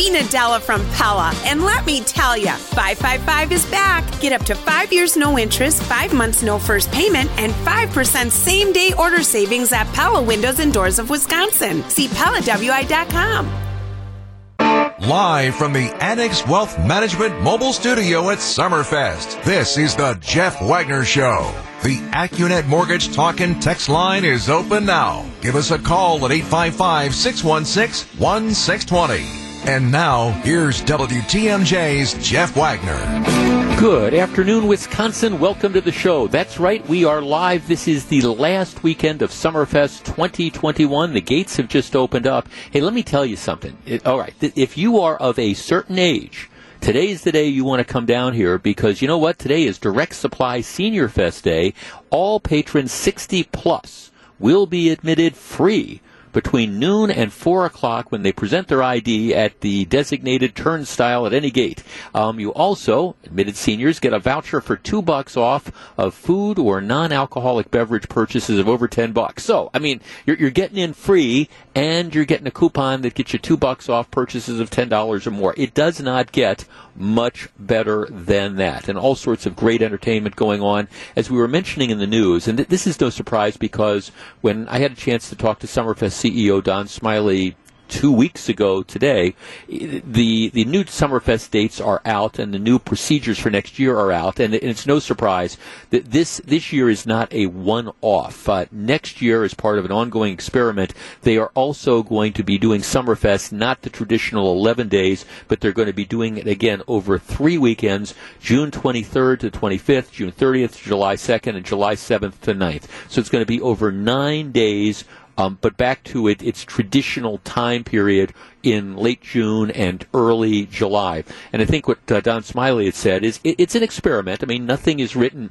Gina Della from Pella, and let me tell you, 555 is back. Get up to five years no interest, five months no first payment, and 5% same day order savings at Pella Windows and Doors of Wisconsin. See PellaWI.com. Live from the Annex Wealth Management Mobile Studio at Summerfest, this is the Jeff Wagner Show. The AccuNet Mortgage Talk and Text line is open now. Give us a call at 855 616 1620. And now, here's WTMJ's Jeff Wagner. Good afternoon, Wisconsin. Welcome to the show. That's right, we are live. This is the last weekend of Summerfest 2021. The gates have just opened up. Hey, let me tell you something. It, all right, if you are of a certain age, Today's the day you want to come down here because you know what? Today is Direct Supply Senior Fest Day. All patrons 60 plus will be admitted free between noon and 4 o'clock when they present their ID at the designated turnstile at any gate. Um, you also, admitted seniors, get a voucher for two bucks off of food or non-alcoholic beverage purchases of over 10 bucks. So, I mean, you're, you're getting in free and you're getting a coupon that gets you two bucks off purchases of $10 or more. It does not get much better than that. And all sorts of great entertainment going on. As we were mentioning in the news, and th- this is no surprise because when I had a chance to talk to Summerfest CEO Don Smiley two weeks ago today. The the new Summerfest dates are out, and the new procedures for next year are out, and, it's no surprise that this this year is not a one off. Uh, next year, as part of an ongoing experiment, they are also going to be doing Summerfest not the traditional 11 days, but they're going to be doing it again over three weekends: June 23rd to 25th, June 30th, July 2nd, and July 7th to 9th. So it's going to be over nine days um, but back to it, its traditional time period in late June and early July. And I think what uh, Don Smiley had said is it, it's an experiment. I mean, nothing is written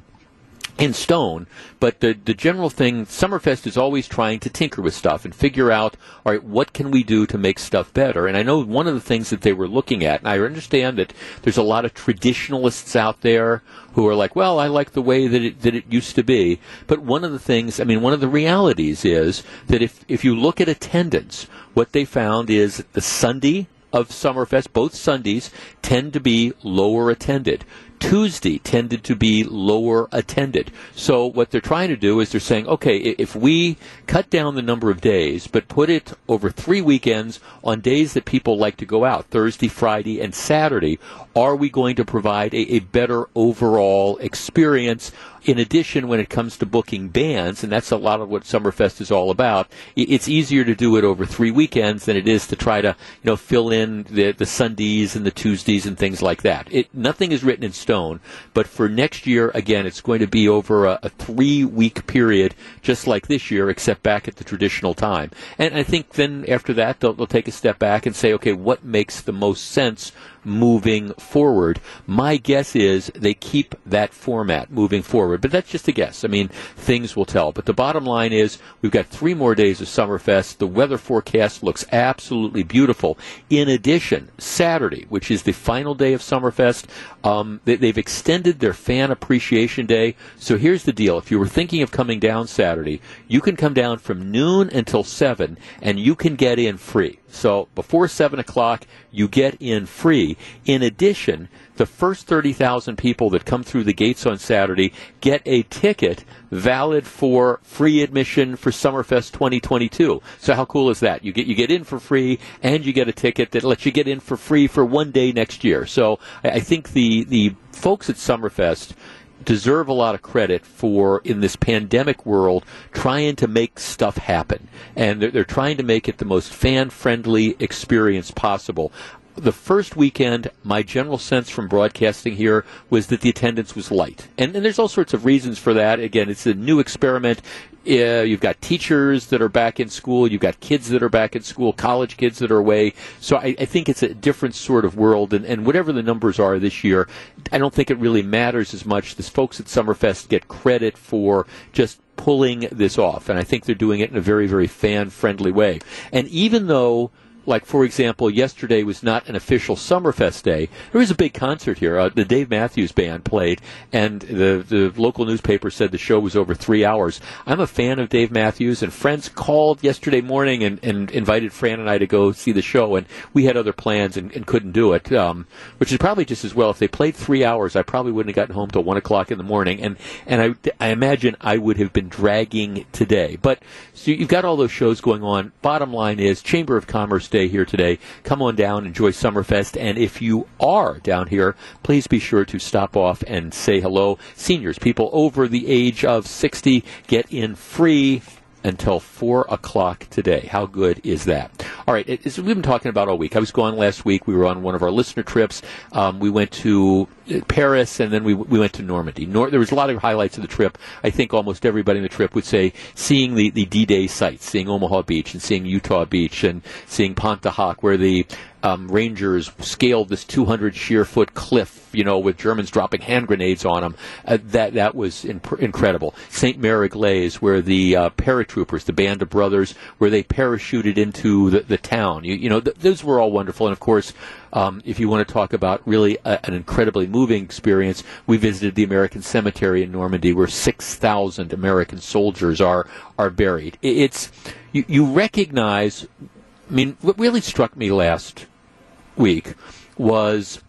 in stone, but the the general thing, Summerfest is always trying to tinker with stuff and figure out, all right, what can we do to make stuff better? And I know one of the things that they were looking at, and I understand that there's a lot of traditionalists out there who are like, well, I like the way that it that it used to be. But one of the things, I mean, one of the realities is that if if you look at attendance, what they found is the Sunday of Summerfest, both Sundays tend to be lower attended. Tuesday tended to be lower attended. So what they're trying to do is they're saying, okay, if we cut down the number of days, but put it over three weekends on days that people like to go out, Thursday, Friday, and Saturday, are we going to provide a, a better overall experience in addition, when it comes to booking bands, and that's a lot of what Summerfest is all about, it's easier to do it over three weekends than it is to try to, you know, fill in the, the Sundays and the Tuesdays and things like that. It, nothing is written in stone, but for next year, again, it's going to be over a, a three week period, just like this year, except back at the traditional time. And I think then after that, they'll, they'll take a step back and say, okay, what makes the most sense moving forward. My guess is they keep that format moving forward, but that's just a guess. I mean, things will tell. But the bottom line is we've got three more days of Summerfest. The weather forecast looks absolutely beautiful. In addition, Saturday, which is the final day of Summerfest, um, they, they've extended their Fan Appreciation Day. So here's the deal. If you were thinking of coming down Saturday, you can come down from noon until 7 and you can get in free. So before 7 o'clock, you get in free. In addition, the first 30,000 people that come through the gates on Saturday get a ticket valid for free admission for Summerfest 2022. So how cool is that? You get you get in for free and you get a ticket that lets you get in for free for one day next year. So I think the the folks at Summerfest deserve a lot of credit for in this pandemic world trying to make stuff happen. And they're, they're trying to make it the most fan friendly experience possible the first weekend, my general sense from broadcasting here was that the attendance was light. And, and there's all sorts of reasons for that. Again, it's a new experiment. Uh, you've got teachers that are back in school. You've got kids that are back in school, college kids that are away. So I, I think it's a different sort of world. And, and, whatever the numbers are this year, I don't think it really matters as much. The folks at Summerfest get credit for just pulling this off. And I think they're doing it in a very, very fan friendly way. And even though like for example, yesterday was not an official Summerfest day. There was a big concert here. Uh, the Dave Matthews Band played, and the the local newspaper said the show was over three hours. I'm a fan of Dave Matthews, and friends called yesterday morning and, and invited Fran and I to go see the show, and we had other plans and, and couldn't do it, um, which is probably just as well. If they played three hours, I probably wouldn't have gotten home till one o'clock in the morning, and and I I imagine I would have been dragging today. But so you've got all those shows going on. Bottom line is Chamber of Commerce Day here today. Come on down, enjoy Summerfest, and if you are down here, please be sure to stop off and say hello. Seniors, people over the age of 60, get in free until 4 o'clock today. How good is that? All right, it, we've been talking about all week. I was gone last week. We were on one of our listener trips. Um, we went to uh, Paris and then we, we went to Normandy. Nor- there was a lot of highlights of the trip. I think almost everybody in the trip would say seeing the, the D-Day sites, seeing Omaha Beach and seeing Utah Beach and seeing Pontchartrain, where the um, Rangers scaled this 200 sheer foot cliff, you know, with Germans dropping hand grenades on them. Uh, that that was imp- incredible. Sainte-Mère-Église, where the uh, paratroopers, the band of brothers, where they parachuted into the, the town. You, you know, th- those were all wonderful. And of course, um, if you want to talk about really a, an incredibly moving experience, we visited the American Cemetery in Normandy, where 6,000 American soldiers are are buried. It's you, you recognize. I mean, what really struck me last week was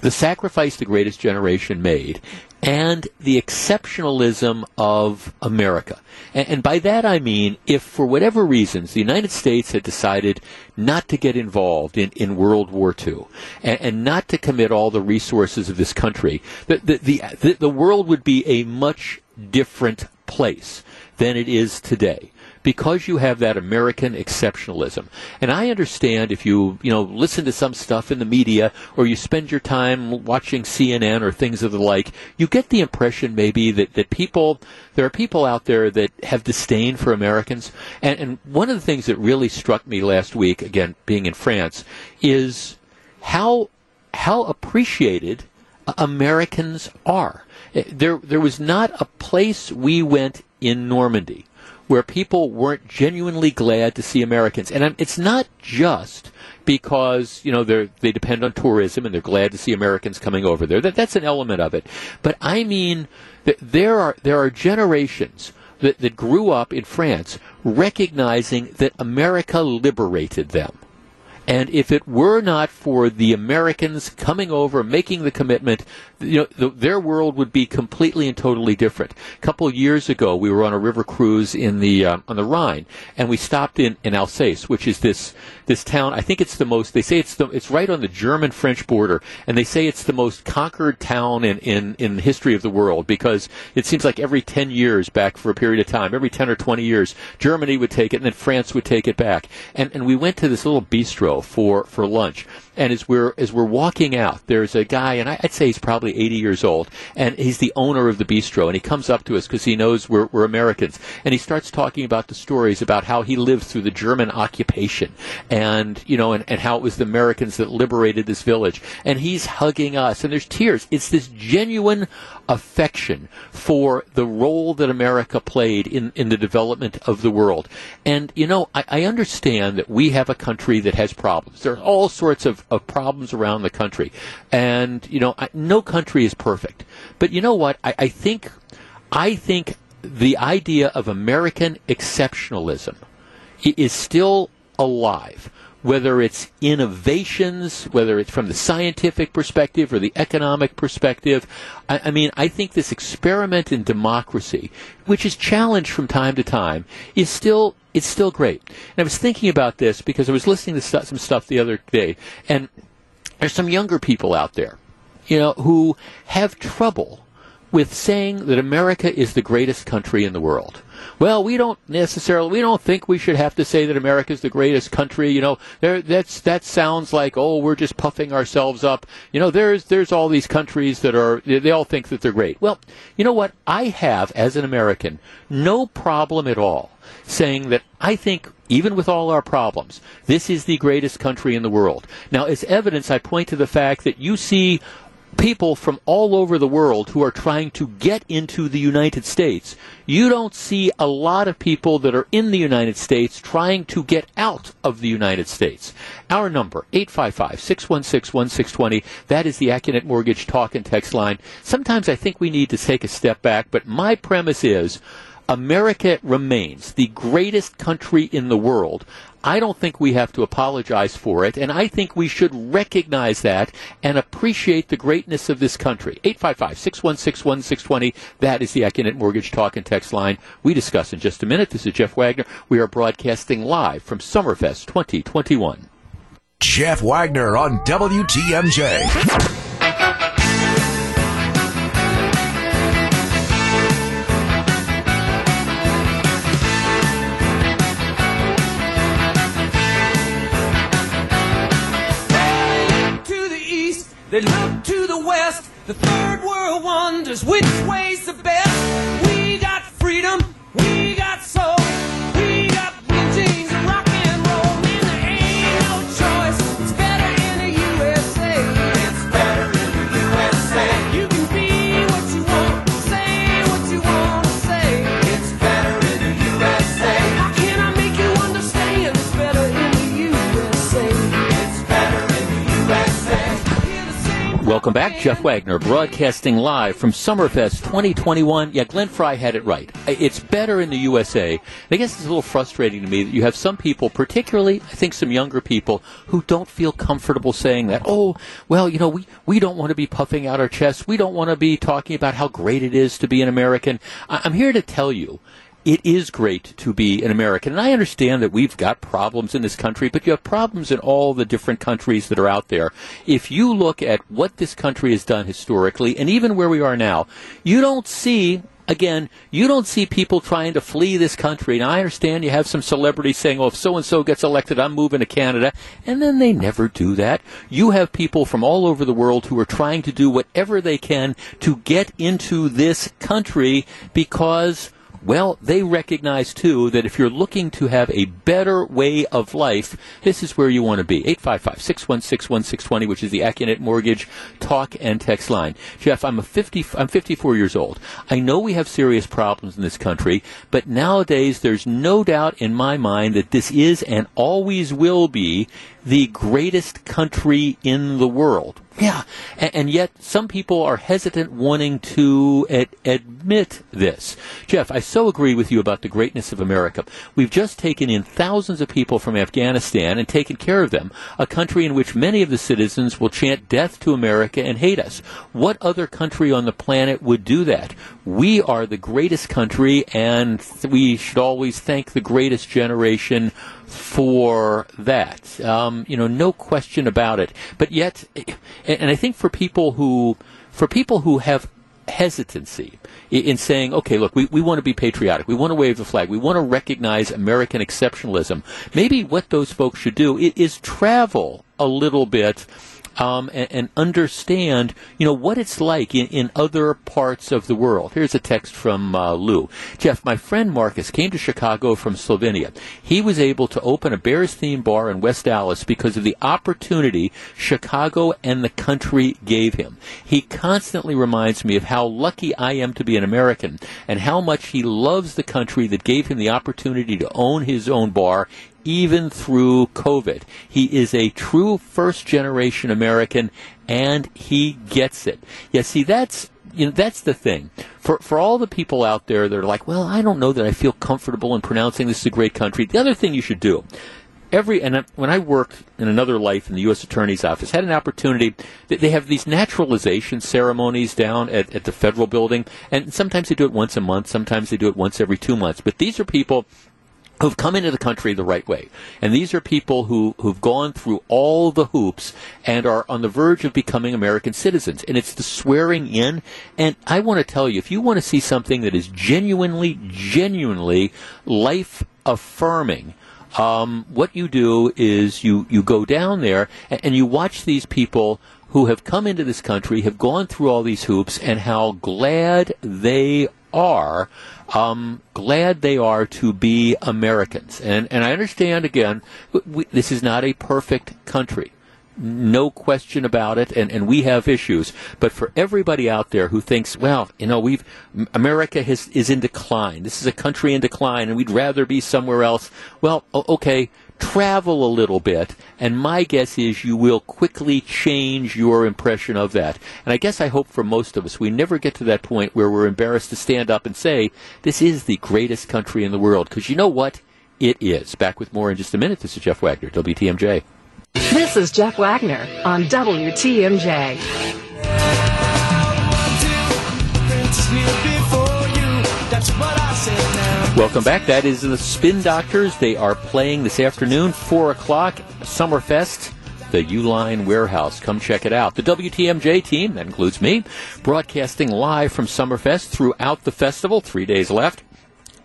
the sacrifice the greatest generation made and the exceptionalism of America. And, and, by that I mean, if for whatever reasons the United States had decided not to get involved in, in World War II and, and not to commit all the resources of this country, the, the, the, the world would be a much different place than it is today because you have that American exceptionalism. And I understand if you, you know, listen to some stuff in the media or you spend your time watching CNN or things of the like, you get the impression maybe that, that people, there are people out there that have disdain for Americans. And, and one of the things that really struck me last week, again, being in France, is how, how appreciated Americans are. Eh, there, there was not a place we went in Normandy where people weren't genuinely glad to see Americans. And I'm, it's not just because you know they they depend on tourism and they're glad to see Americans coming over there. That that's an element of it. But I mean, that there are there are generations. That, that grew up in France recognizing that America liberated them. And if it were not for the Americans coming over, making the commitment, you know, the, their world would be completely and totally different. A couple of years ago, we were on a river cruise in the uh, on the Rhine, and we stopped in in Alsace, which is this this town. I think it's the most. They say it's the it's right on the German-French border, and they say it's the most conquered town in in in the history of the world because it seems like every ten years, back for a period of time, every ten or twenty years, Germany would take it, and then France would take it back. And and we went to this little bistro for for lunch, and as we're as we're walking out, there's a guy, and I'd say he's probably 80 years old, and he's the owner of the bistro, and he comes up to us because he knows we're, we're Americans, and he starts talking about the stories about how he lived through the German occupation, and you know, and, and how it was the Americans that liberated this village, and he's hugging us, and there's tears. It's this genuine affection for the role that America played in, in the development of the world. And, you know, I, I understand that we have a country that has problems. There are all sorts of, of problems around the country. And, you know, I, no country is perfect. But you know what? I, I think, I think the idea of American exceptionalism is still alive whether it's innovations, whether it's from the scientific perspective or the economic perspective. I, I, mean, I think this experiment in democracy, which is challenged from time to time, is still it's still great. And I was thinking about this because I was listening to st- some stuff the other day, and there's some younger people out there, you know, who have trouble with saying that America is the greatest country in the world well, we don't necessarily, we don't think we should have to say that America is the greatest country. You know, there, that's, that sounds like, oh, we're just puffing ourselves up. You know, there's, there's all these countries that are, they all think that they're great. Well, you know what? I have, as an American, no problem at all saying that I think even with all our problems, this is the greatest country in the world. Now, as evidence, I point to the fact that you see people from all over the world who are trying to get into the United States. You don't see a lot of people that are in the United States trying to get out of the United States. Our number, 855-616-1620. That is the Accunet Mortgage talk and text line. Sometimes I think we need to take a step back, but my premise is America remains the greatest country in the world. I don't think we have to apologize for it, and I think we should recognize that and appreciate the greatness of this country. 855-616-1620, that is the Accunet Mortgage Talk and Text line. We discuss in just a minute. This is Jeff Wagner. We are broadcasting live from Summerfest 2021. Jeff Wagner on WTMJ. They look to the west, the third world wonders which way's the best. Welcome back. Jeff Wagner broadcasting live from Summerfest 2021. Yeah, Glenn Frey had it right. It's better in the USA. I guess it's a little frustrating to me that you have some people, particularly, I think some younger people, who don't feel comfortable saying that, oh, well, you know, we, we don't want to be puffing out our chests. We don't want to be talking about how great it is to be an American. I'm here to tell you it is great to be an American. And I understand that we've got problems in this country, but you have problems in all the different countries that are out there. If you look at what this country has done historically, and even where we are now, you don't see again, you don't see people trying to flee this country. And I understand you have some celebrities saying, oh, if so and so gets elected, I'm moving to Canada. And then they never do that. You have people from all over the world who are trying to do whatever they can to get into this country because well, they recognize too that if you're looking to have a better way of life, this is where you want to be. 855-616-1620, which is the Accunet Mortgage talk and text line. Jeff, I'm a 50, I'm 54 years old. I know we have serious problems in this country, but nowadays there's no doubt in my mind that this is and always will be the greatest country in the world. Yeah, and, and, yet some people are hesitant wanting to ad- admit this. Jeff, I so agree with you about the greatness of America. We've just taken in thousands of people from Afghanistan and taken care of them, a country in which many of the citizens will chant death to America and hate us. What other country on the planet would do that? We are the greatest country, and we should always thank the greatest generation for that. Um, you know, no question about it. But yet, and I think for people who, for people who have hesitancy in saying, okay, look, we, we want to be patriotic. We want to wave the flag. We want to recognize American exceptionalism. Maybe what those folks should do is travel a little bit um, and, and, understand, you know, what it's like in, in, other parts of the world. Here's a text from uh, Lou. Jeff, my friend Marcus came to Chicago from Slovenia. He was able to open a Bears themed bar in West Allis because of the opportunity Chicago and the country gave him. He constantly reminds me of how lucky I am to be an American and how much he loves the country that gave him the opportunity to own his own bar even through COVID. He is a true first generation American and he gets it. Yeah, see, that's you know that's the thing for for all the people out there that are like, well, I don't know that I feel comfortable in pronouncing this is a great country. The other thing you should do. Every and when I worked in another life in the U.S. Attorney's Office, had an opportunity. They have these naturalization ceremonies down at, at the federal building, and sometimes they do it once a month, sometimes they do it once every two months. But these are people who've come into the country the right way. And these are people who, who've gone through all the hoops and are on the verge of becoming American citizens. And it's the swearing in. And I want to tell you, if you want to see something that is genuinely, genuinely life affirming, um, what you do is you, you go down there and, and you watch these people who have come into this country, have gone through all these hoops, and how glad they are um, glad they are to be Americans. And, and I understand, again, we, this is not a perfect country. no question about it, and, and we have issues. But for everybody out there who thinks, well, you know, we've America has, is in decline. This is a country in decline, and we'd rather be somewhere else. Well, okay, travel a little bit, and my guess is you will quickly change your impression of that. And I guess I hope for most of us, we never get to that point where we're embarrassed to stand up and say, this is the greatest country in the world. Because you know what? It is. Back with more in just a minute. This is Jeff Wagner, WTMJ. This is Jeff Wagner on WTMJ. Welcome back. That is the Spin Doctors. They are playing this afternoon, 4 o'clock, Summerfest the Uline Warehouse. Come check it out. The WTMJ team, that includes me, broadcasting live from Summerfest throughout the festival. Three days left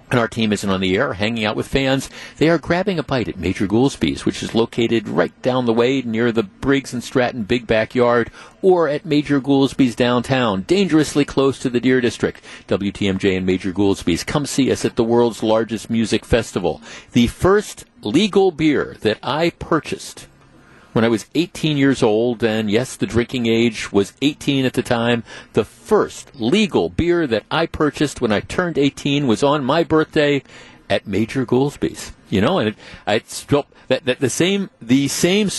and our team isn't on the air, hanging out with fans. They are grabbing a bite at Major Goolsby's, which is located right down the way near the Briggs and Stratton Big Backyard, or at Major Goolsby's downtown, dangerously close to the Deer District. WTMJ and Major Goolsby's. Come see us at the world's largest music festival. The first legal beer that I purchased when I was 18 years old, and yes, the drinking age was 18 at the time. The first legal beer that I purchased when I turned 18 was on my birthday at Major Goolsby's. You know, and it, I still that, that the same the same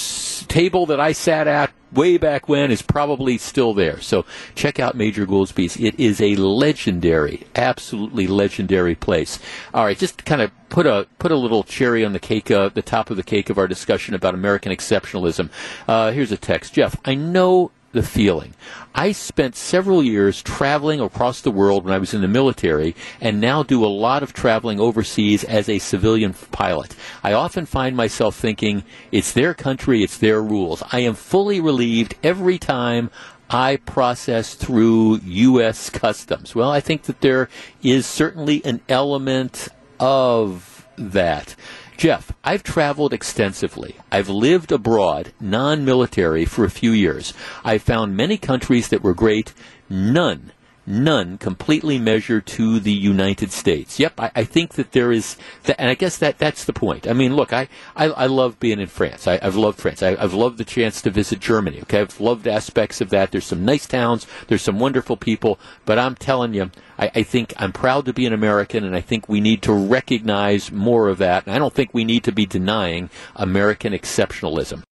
table that I sat at way back when is probably still there. So check out Major Goolsby's. It is a legendary, absolutely legendary place. All right, just kind of put a put a little cherry on the cake, uh, the top of the cake of our discussion about American exceptionalism. Uh, here's a text, Jeff. I know the feeling. I spent several years traveling across the world when I was in the military and now do a lot of traveling overseas as a civilian pilot. I often find myself thinking, it's their country, it's their rules. I am fully relieved every time I process through U.S. customs. Well, I think that there is certainly an element of that. Jeff, I've traveled extensively. I've lived abroad, non military, for a few years. I've found many countries that were great, none none completely measure to the United States. Yep, I, I think that there is, that, and I guess that that's the point. I mean, look, I, I, I love being in France. I, have loved France. I, have loved the chance to visit Germany. Okay, I've loved aspects of that. There's some nice towns. There's some wonderful people. But I'm telling you, I, I think I'm proud to be an American, and I think we need to recognize more of that. And I don't think we need to be denying American exceptionalism.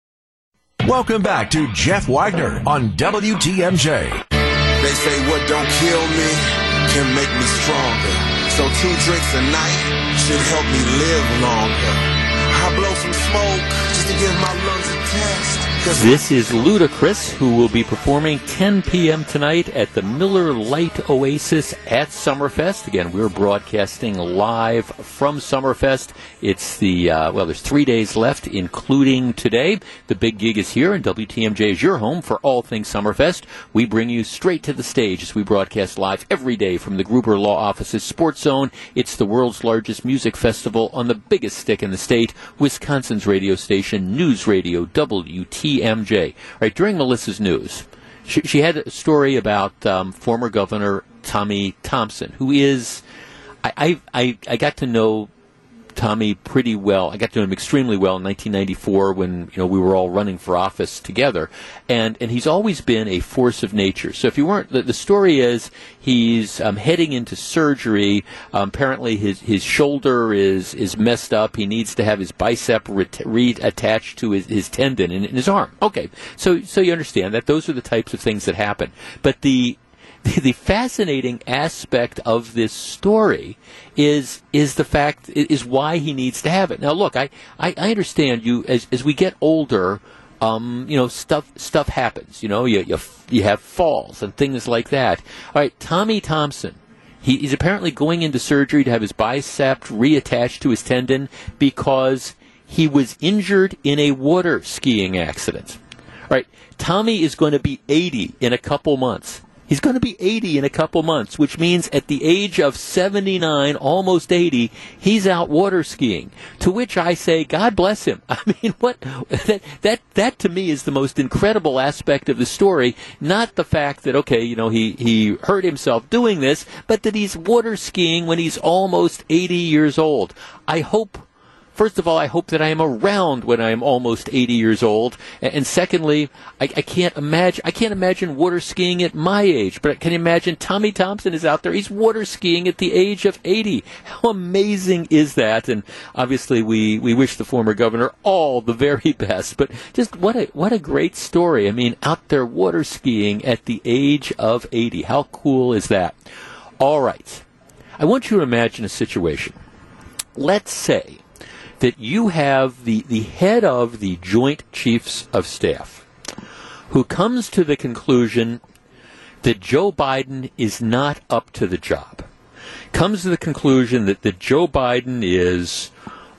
Welcome back to Jeff Wagner on WTMJ. They say what don't kill me can make me stronger. So two drinks a night should help me live longer. I blow some smoke just to give my lungs a test. This is Ludacris, who will be performing 10 p.m. tonight at the Miller Lite Oasis at Summerfest. Again, we're broadcasting live from Summerfest. It's the, uh, well, there's three days left, including today. The big gig is here, and WTMJ is your home for all things Summerfest. We bring you straight to the stage as we broadcast live every day from the Gruber Law Office's Sports Zone. It's the world's largest music festival on the biggest stick in the state, Wisconsin's radio station, News Radio WTMJ. Right during Melissa's news, she, she had a story about um, former Governor Tommy Thompson, who is I, I I got to know Tommy pretty well. I got to know him extremely well in 1994 when you know we were all running for office together, and and he's always been a force of nature. So if you weren't, the, the story is he's um, heading into surgery. Um, apparently his his shoulder is is messed up. He needs to have his bicep reattached to his, his tendon in, in his arm. Okay, so so you understand that those are the types of things that happen. But the the fascinating aspect of this story is is the fact is why he needs to have it. Now, look, I, I, I understand you as as we get older. Um, you know, stuff stuff happens. You know, you, you you have falls and things like that. All right, Tommy Thompson. He, he's apparently going into surgery to have his bicep reattached to his tendon because he was injured in a water skiing accident. All right, Tommy is going to be 80 in a couple months. He's going to be 80 in a couple months, which means at the age of 79, almost 80, he's out water skiing. To which I say, God bless him. I mean, what that that that to me is the most incredible aspect of the story. Not the fact that okay, you know, he he hurt himself doing this, but that he's water skiing when he's almost 80 years old. I hope first of all, I hope that I am around when I am almost 80 years old. And, secondly, I, I, can't imagine, I can't imagine water skiing at my age, but can you imagine Tommy Thompson is out there. He's water skiing at the age of 80. How amazing is that? And obviously we, we wish the former governor all the very best, but just what a, what a great story. I mean, out there water skiing at the age of 80. How cool is that? All right. I want you to imagine a situation. Let's say that you have the, the head of the Joint Chiefs of Staff who comes to the conclusion that Joe Biden is not up to the job. Comes to the conclusion that, that Joe Biden is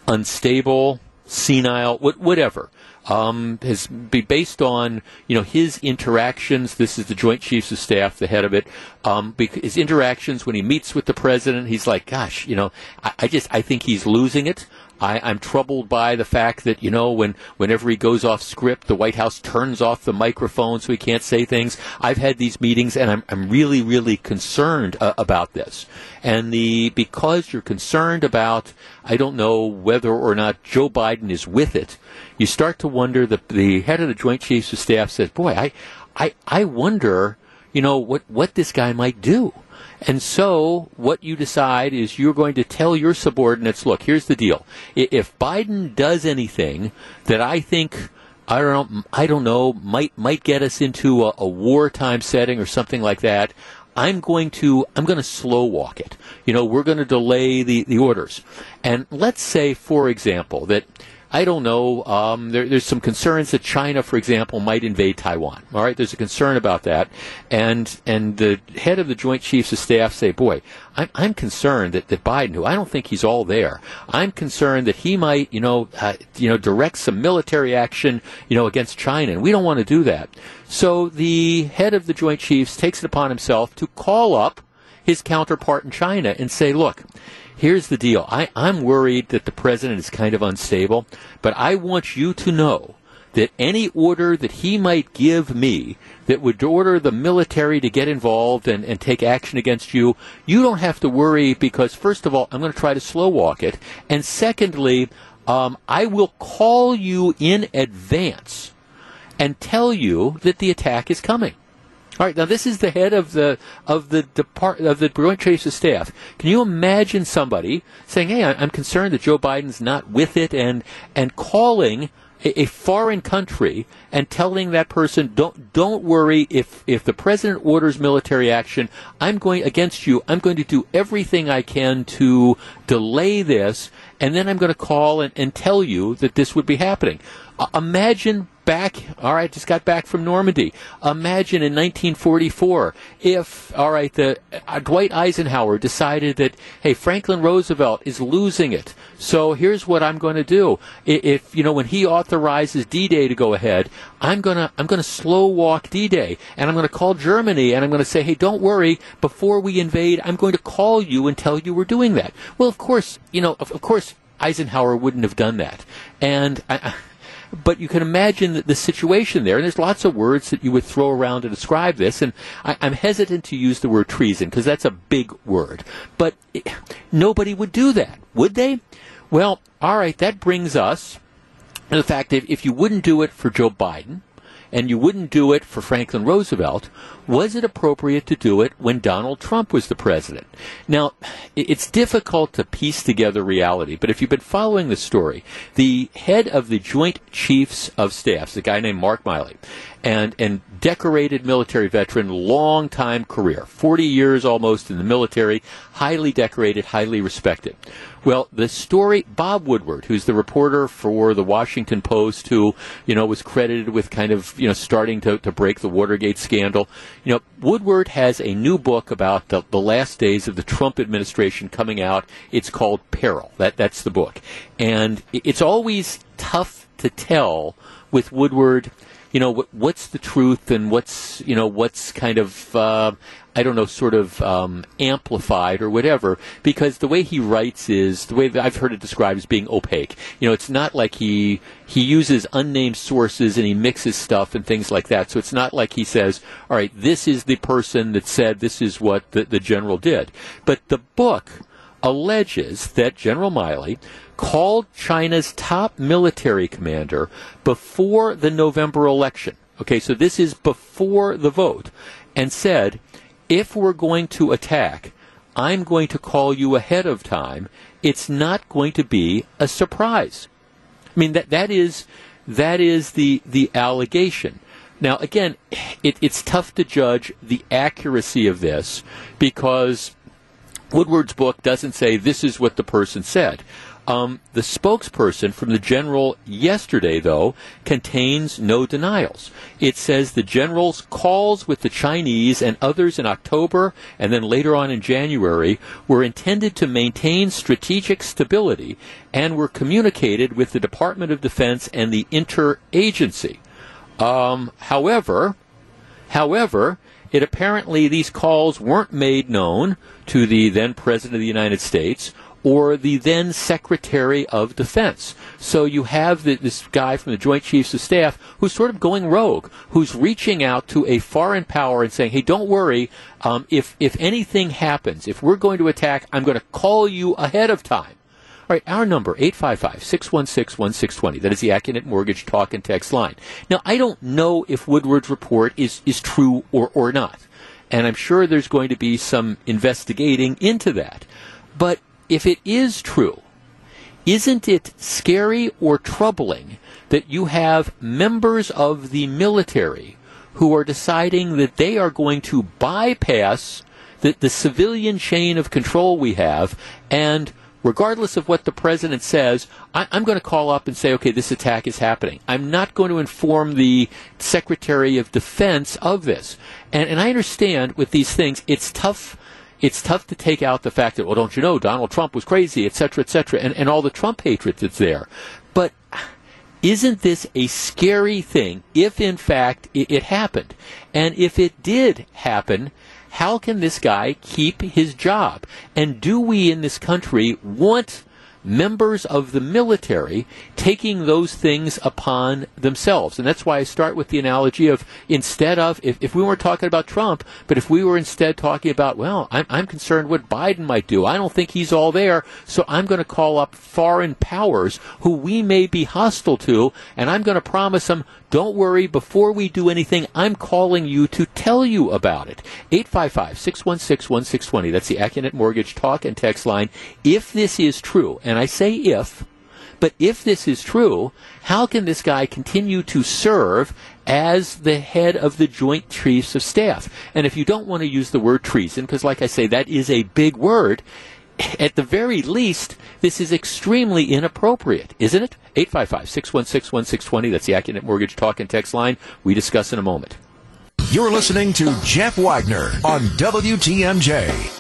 unstable, senile, whatever um, has be based on you know his interactions. This is the Joint Chiefs of Staff, the head of it. Um, his interactions when he meets with the president, he's like, "Gosh, you know, I, I just I think he's losing it." I, I'm troubled by the fact that, you know, when, whenever he goes off script, the White House turns off the microphone so he can't say things. I've had these meetings and I'm, I'm really, really concerned uh, about this. And the, because you're concerned about, I don't know whether or not Joe Biden is with it, you start to wonder that the head of the Joint Chiefs of Staff says, boy, I, I, I wonder, you know, what, what this guy might do. And so, what you decide is you're going to tell your subordinates, look, here's the deal. If Biden does anything that I think I don't know, I don't know, might might get us into a, a wartime setting or something like that. I'm going to I'm going to slow walk it. You know, we're going to delay the, the orders. And let's say, for example, that I don't know. Um, there, there's some concerns that China, for example, might invade Taiwan. All right, there's a concern about that, and and the head of the Joint Chiefs of Staff say, "Boy, I'm, I'm concerned that, that Biden, who I don't think he's all there, I'm concerned that he might, you know, uh, you know, direct some military action, you know, against China, and we don't want to do that." So the head of the Joint Chiefs takes it upon himself to call up his counterpart in China and say, "Look." here's the deal. I, I'm worried that the president is kind of unstable, but I want you to know that any order that he might give me that would order the military to get involved and, and take action against you, you don't have to worry because, first of all, I'm going to try to slow walk it. And secondly, um, I will call you in advance and tell you that the attack is coming. All right, now this is the head of the of the depart of the Joint Chiefs of Staff. Can you imagine somebody saying, "Hey, I'm concerned that Joe Biden's not with it," and and calling a, a foreign country and telling that person, "Don't don't worry. If if the president orders military action, I'm going against you. I'm going to do everything I can to delay this, and then I'm going to call and, and tell you that this would be happening." Uh, imagine back, all right, just got back from Normandy. Imagine in 1944 if, all right, the uh, Dwight Eisenhower decided that, hey, Franklin Roosevelt is losing it. So here's what I'm going to do. If, you know, when he authorizes D-Day to go ahead, I'm going to, I'm going to slow walk D-Day and I'm going to call Germany and I'm going to say, hey, don't worry, before we invade, I'm going to call you and tell you we're doing that. Well, of course, you know, of, of course, Eisenhower wouldn't have done that. And I, but you can imagine the, the, situation there. And there's lots of words that you would throw around to describe this. And I, am hesitant to use the word treason because that's a big word. But it, nobody would do that, would they? Well, all right, that brings us to the fact that if you wouldn't do it for Joe Biden, and you wouldn't do it for Franklin Roosevelt, was it appropriate to do it when Donald Trump was the president? Now, it's difficult to piece together reality, but if you've been following the story, the head of the Joint Chiefs of Staffs, a guy named Mark Milley, and, and decorated military veteran, long time career, 40 years almost in the military, highly decorated, highly respected. Well, the story, Bob Woodward, who's the reporter for the Washington Post, who, you know, was credited with kind of, you know, starting to, to break the Watergate scandal. You know, Woodward has a new book about the, the last days of the Trump administration coming out. It's called Peril. That, that's the book. And it's always tough to tell with Woodward you know, what, what's the truth and what's, you know, what's kind of, uh, I don't know, sort of um, amplified or whatever, because the way he writes is the way that I've heard it described as being opaque. You know, it's not like he he uses unnamed sources and he mixes stuff and things like that. So it's not like he says, "All right, this is the person that said this is what the, the general did." But the book alleges that General Milley called China's top military commander before the November election. Okay, so this is before the vote, and said, if we're going to attack, I'm going to call you ahead of time. It's not going to be a surprise. I mean that that is that is the the allegation. Now again, it, it's tough to judge the accuracy of this because Woodward's book doesn't say this is what the person said. Um, the spokesperson from the general yesterday, though, contains no denials. It says the general's calls with the Chinese and others in October and then later on in January were intended to maintain strategic stability and were communicated with the Department of Defense and the interagency. Um, however, however, it apparently these calls weren't made known to the then President of the United States or the then Secretary of Defense. So you have the, this guy from the Joint Chiefs of Staff who's sort of going rogue, who's reaching out to a foreign power and saying, "Hey, don't worry. Um, if if anything happens, if we're going to attack, I'm going to call you ahead of time." All right, our number, 855-616-1620. That is the Accunet Mortgage Talk and Text line. Now, I don't know if Woodward's report is, is true or, or not. And I'm sure there's going to be some investigating into that. But if it is true, isn't it scary or troubling that you have members of the military who are deciding that they are going to bypass the, the civilian chain of control we have and regardless of what the president says, I, am going to call up and say, okay, this attack is happening. I'm not going to inform the Secretary of Defense of this. And, and I understand with these things, it's tough it's tough to take out the fact that, well, don't you know, Donald Trump was crazy, et cetera, et cetera, and, and all the Trump hatred that's there. But isn't this a scary thing if, in fact, it, it happened? And if it did happen, how can this guy keep his job? And do we in this country want members of the military taking those things upon themselves. And that's why I start with the analogy of instead of, if, if we weren't talking about Trump, but if we were instead talking about, well, I'm, I'm concerned what Biden might do. I don't think he's all there, so I'm going to call up foreign powers who we may be hostile to, and I'm going to promise them don't worry, before we do anything, I'm calling you to tell you about it. 855 616 1620. That's the Accunet Mortgage talk and text line. If this is true, and I say if, but if this is true, how can this guy continue to serve as the head of the Joint Chiefs of Staff? And if you don't want to use the word treason, because like I say, that is a big word, at the very least, this is extremely inappropriate, isn't it? 855 616 1620. That's the Accunet Mortgage Talk and Text line. We discuss in a moment. You're listening to Jeff Wagner on WTMJ.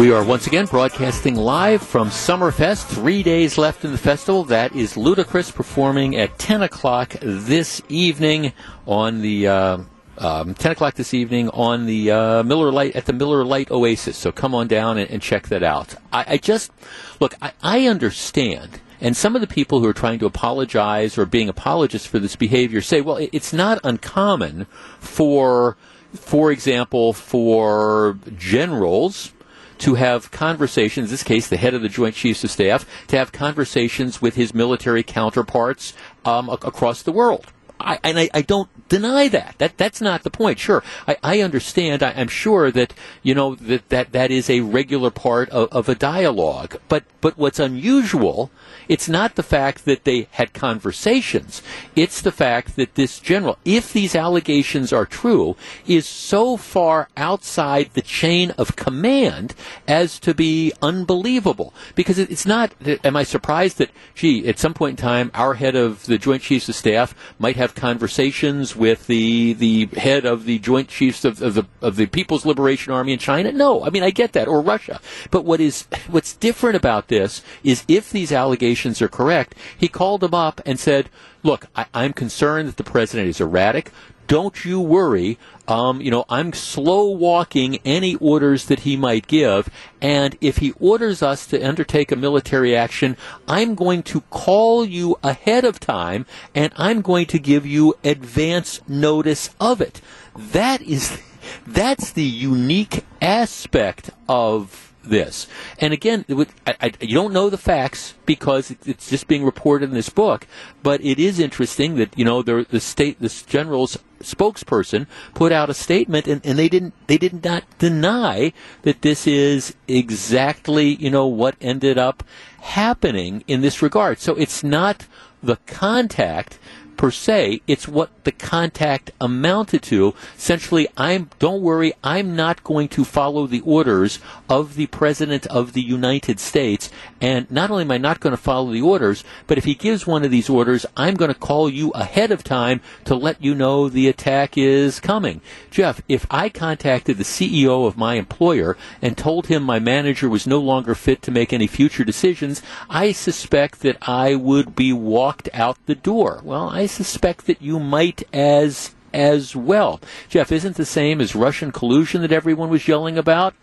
We are once again broadcasting live from Summerfest. Three days left in the festival. That is Ludacris performing at 10 o'clock this evening on the. Uh, um, 10 o'clock this evening on the uh, Miller Lite at the Miller Lite Oasis. So come on down and, and check that out. I, I just look. I, I, understand, and some of the people who are trying to apologize or being apologists for this behavior say, well, it, it's not uncommon for, for example, for generals to have conversations, in this case, the head of the Joint Chiefs of Staff, to have conversations with his military counterparts um, across the world. I, and I, I, don't deny that. That that's not the point. Sure, I, I understand. I, am sure that you know that, that that is a regular part of, of a dialogue. But but what's unusual it's not the fact that they had conversations. It's the fact that this general, if these allegations are true, is so far outside the chain of command as to be unbelievable. Because it's not, am I surprised that, gee, at some point in time, our head of the Joint Chiefs of Staff might have conversations with the, the head of the Joint Chiefs of, of the, of the People's Liberation Army in China? No. I mean, I get that. Or Russia. But what is, what's different about this is if these allegations are correct, he called him up and said, Look, I, I, am concerned that the president is erratic. Don't you worry. Um, you know, I'm slow walking any orders that he might give, and if he orders us to undertake a military action, I'm going to call you ahead of time, and I'm going to give you advance notice of it. That is, that's the unique aspect of this. And again, I, I, you don't know the facts because it's just being reported in this book. But it is interesting that you know the, the state, this general's spokesperson put out a statement, and, and they didn't they did not deny that this is exactly you know what ended up happening in this regard. So it's not the contact per se. It's what the contact amounted to. Essentially, I'm, don't worry, I'm not going to follow the orders of the President of the United States. And not only am I not going to follow the orders, but if he gives one of these orders, I'm going to call you ahead of time to let you know the attack is coming. Jeff, if I contacted the CEO of my employer and told him my manager was no longer fit to make any future decisions, I suspect that I would be walked out the door. Well, I suspect that you might as as well. Jeff, isn't the same as Russian collusion that everyone was yelling about?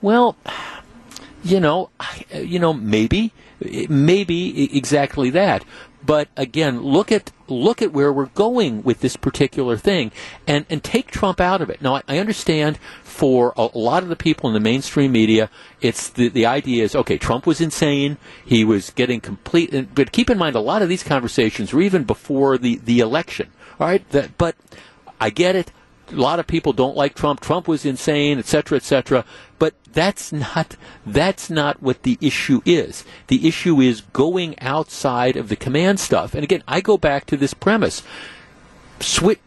Well, you know, you know, maybe, maybe exactly that. But again, look at look at where we're going with this particular thing, and and take Trump out of it. Now, I, I understand for a, lot of the people in the mainstream media, it's the the idea is okay. Trump was insane. He was getting complete. But keep in mind, a lot of these conversations were even before the the election. All right, that, but I get it a lot of people don't like Trump. Trump was insane, etc., etc. But that's not that's not what the issue is. The issue is going outside of the command stuff. And again, I go back to this premise: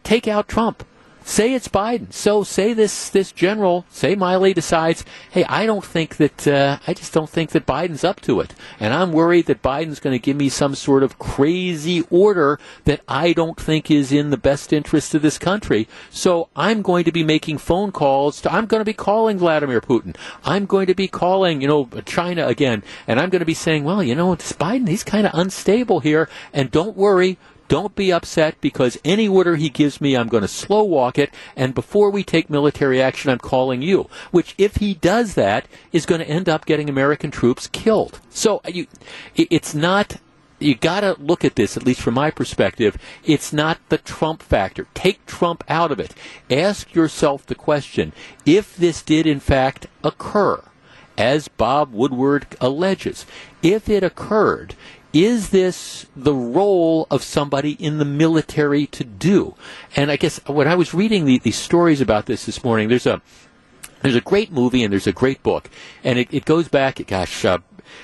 take out Trump. Say it's Biden. So say this this general, say Milley decides, hey, I don't think that uh, I just don't think that Biden's up to it, and I'm worried that Biden's going to give me some sort of crazy order that I don't think is in the best interest of this country. So I'm going to be making phone calls. To, I'm going to be calling Vladimir Putin. I'm going to be calling, you know, China again, and I'm going to be saying, well, you know, this Biden, he's kind of unstable here, and don't worry, don't be upset because any order he gives me, I'm going to slow walk it. And before we take military action, I'm calling you. Which, if he does that, is going to end up getting American troops killed. So uh, you, it's not. You got to look at this, at least from my perspective. It's not the Trump factor. Take Trump out of it. Ask yourself the question: If this did in fact occur, as Bob Woodward alleges, if it occurred, is this the role of somebody in the military to do? And I guess when I was reading the, the stories about this this morning, there's a there's a great movie and there's a great book, and it, it goes back. Gosh, uh,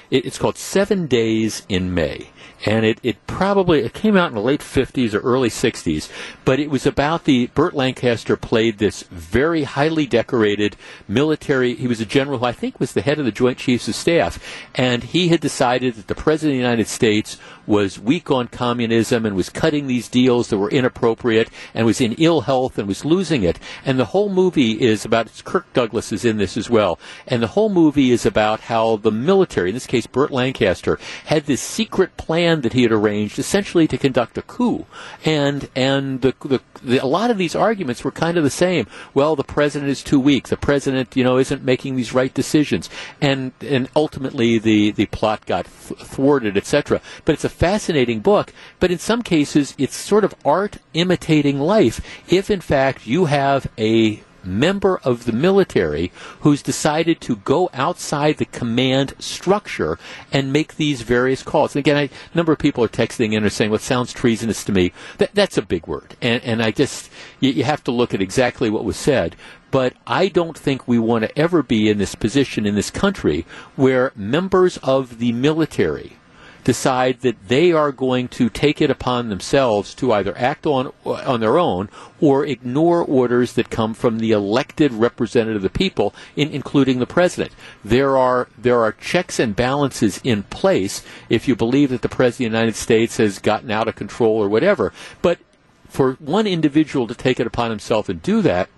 it, it's called Seven Days in May, and it, it probably it came out in the late 50s or early 60s but it was about the burt lancaster played this very highly decorated military he was a general who i think was the head of the joint chiefs of staff and he had decided that the president of the united states was weak on communism and was cutting these deals that were inappropriate and was in ill health and was losing it. And the whole movie is about kirk douglas is in this as well and the whole movie is about how the military in this case burt lancaster had this secret plan plan that he had arranged essentially to conduct a coup. And and the, the, the, a lot of these arguments were kind of the same. Well, the president is too weak. The president, you know, isn't making these right decisions. And and ultimately the the plot got thwarted, etc. But it's a fascinating book. But in some cases, it's sort of art imitating life. If in fact you have a member of the military who's decided to go outside the command structure and make these various calls. And again, a number of people are texting in or saying, "What well, sounds treasonous to me." That, that's a big word, and, and I just you, you have to look at exactly what was said. But I don't think we want to ever be in this position in this country where members of the military decide that they are going to take it upon themselves to either act on on their own or ignore orders that come from the elected representative of the people, in, including the president. There are there are checks and balances in place if you believe that the president of the United States has gotten out of control or whatever. But for one individual to take it upon himself and do that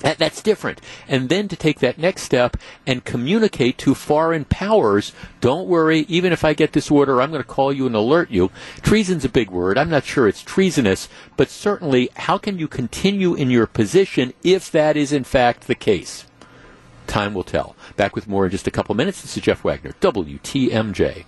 That, that's different. And then to take that next step and communicate to foreign powers, don't worry, even if I get this order, I'm going to call you and alert you. Treason's a big word. I'm not sure it's treasonous, but certainly, how can you continue in your position if that is in fact the case? Time will tell. Back with more in just a couple minutes. This is Jeff Wagner, WTMJ.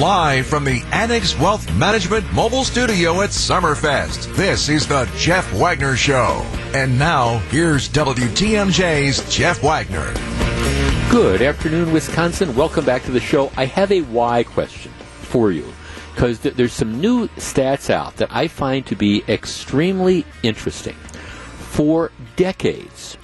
Live from the Annex Wealth Management mobile studio at Summerfest, this is the Jeff Wagner Show. And now, here's WTMJ's Jeff Wagner. Good afternoon, Wisconsin. Welcome back to the show. I have a why question for you because th- there's some new stats out that I find to be extremely interesting. For decades,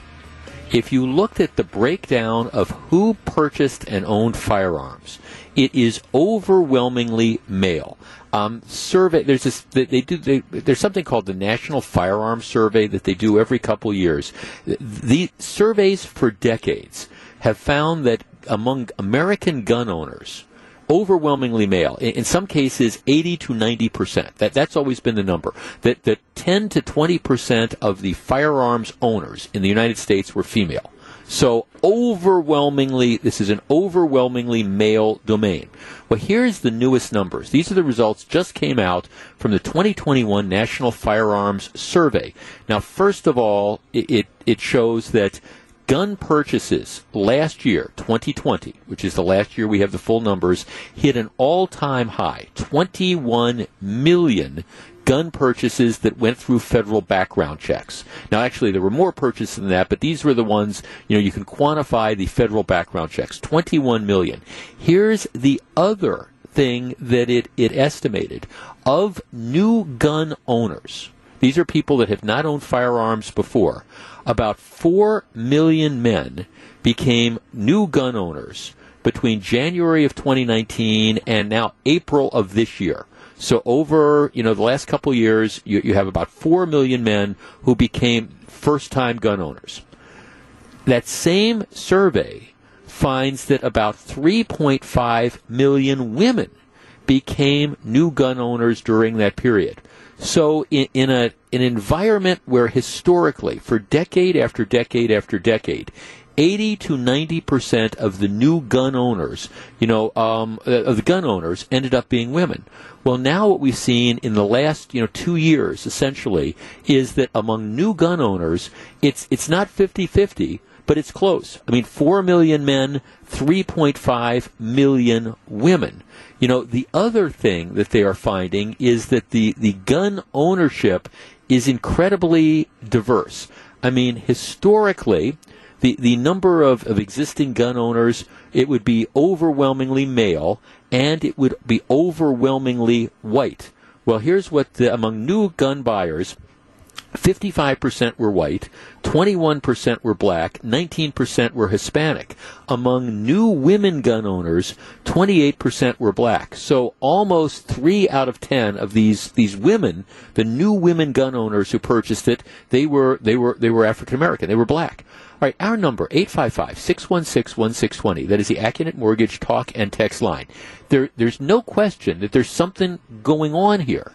if you looked at the breakdown of who purchased and owned firearms, it is overwhelmingly male. Um, survey there's this they, do they, there's something called the National Firearms Survey that they do every couple years. The surveys for decades have found that among American gun owners, overwhelmingly male. In, in, some cases, 80 to 90 percent. That that's always been the number. That that 10 to 20 percent of the firearms owners in the United States were female. So overwhelmingly, this is an overwhelmingly male domain. Well, here's the newest numbers. These are the results just came out from the 2021 National Firearms Survey. Now, first of all, it, it, it shows that gun purchases last year, 2020, which is the last year we have the full numbers, hit an all-time high, 21 million gun purchases that went through federal background checks. Now, actually, there were more purchases than that, but these were the ones, you know, you can quantify the federal background checks 21 million. Here's the other thing that it, it estimated of new gun owners. These are people that have not owned firearms before. About 4 million men became new gun owners between January of 2019 and now April of this year. So over you know the last couple years, you, you have about four million men who became first-time gun owners. That same survey finds that about 3.5 million women became new gun owners during that period. So in, in a an environment where historically, for decade after decade after decade, 80 to 90 percent of the new gun owners, you know, um, uh, of the gun owners ended up being women. Well, now what we've seen in the last, you know, two years, essentially, is that among new gun owners, it's it's not 50-50, but it's close. I mean, 4 million men, 3.5 million women. You know, the other thing that they are finding is that the, the gun ownership is incredibly diverse. I mean, historically, the, the number of, of existing gun owners, it would be overwhelmingly male and it would be overwhelmingly white. Well, here's what the, among new gun buyers, 55% were white, 21% were black, 19% were Hispanic. Among new women gun owners, 28% were black. So almost 3 out of 10 of these these women, the new women gun owners who purchased it, they were they were they were African American. They were black. All right, our number, 855-616-1620. That is the Accunet Mortgage talk and text line. There, there's no question that there's something going on here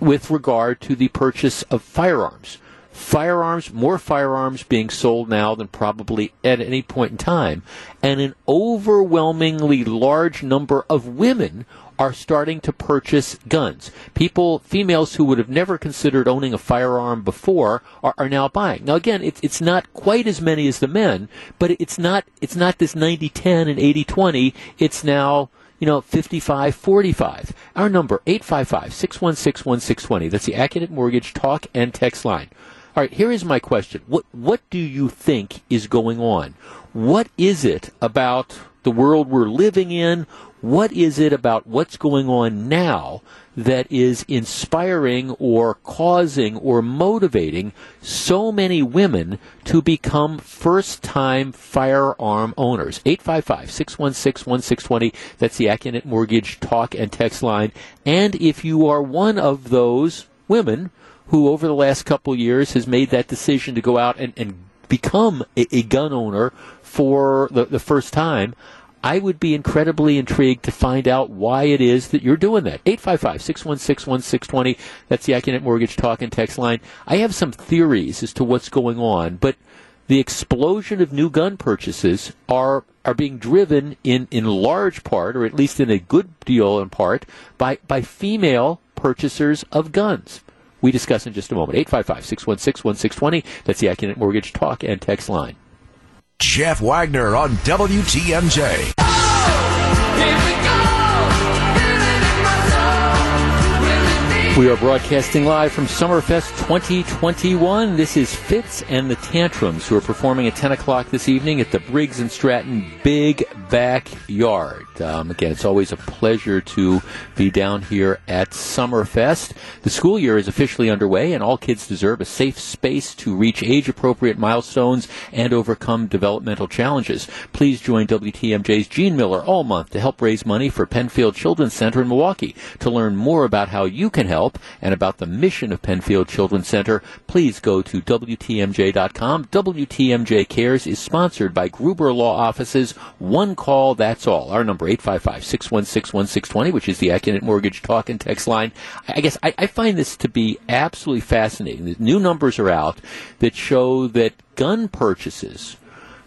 with regard to the purchase of firearms. Firearms, more firearms being sold now than probably at any point in time, and an overwhelmingly large number of women are starting to purchase guns. People, females who would have never considered owning a firearm before are, are now buying. Now again, it's, it's not quite as many as the men, but it's not, it's not this 90-10 and 80-20. It's now, you know, 55 45. Our number, 855 616 1620. That's the Accunet Mortgage talk and text line. All right, here is my question. What, what do you think is going on? What is it about the world we're living in? What is it about what's going on now that is inspiring or causing or motivating so many women to become first time firearm owners? 855 616 1620. That's the Accunet Mortgage talk and text line. And if you are one of those women who, over the last couple years, has made that decision to go out and, and become a, a gun owner for the, the first time, I would be incredibly intrigued to find out why it is that you're doing that. 855-616-1620. That's the Accunet Mortgage Talk and Text line. I have some theories as to what's going on, but the explosion of new gun purchases are are being driven in, in large part, or at least in a good deal in part, by, by female purchasers of guns. We discuss in just a moment. 855 616 1620. That's the Accunet Mortgage Talk and Text line. Jeff Wagner on WTMJ. We are broadcasting live from Summerfest 2021. This is Fitz and the Tantrums, who are performing at 10 o'clock this evening at the Briggs and Stratton Big Backyard. Um, again, it's always a pleasure to be down here at Summerfest. The school year is officially underway, and all kids deserve a safe space to reach age appropriate milestones and overcome developmental challenges. Please join WTMJ's Gene Mueller all month to help raise money for Penfield Children's Center in Milwaukee. To learn more about how you can help, help and about the mission of Penfield Children's Center, please go to WTMJ.com. WTMJ Cares is sponsored by Gruber Law Offices. One call, that's all. Our number, 855-616-1620, which is the Accunet Mortgage Talk and Text line. I guess I, I find this to be absolutely fascinating. The new numbers are out that show that gun purchases,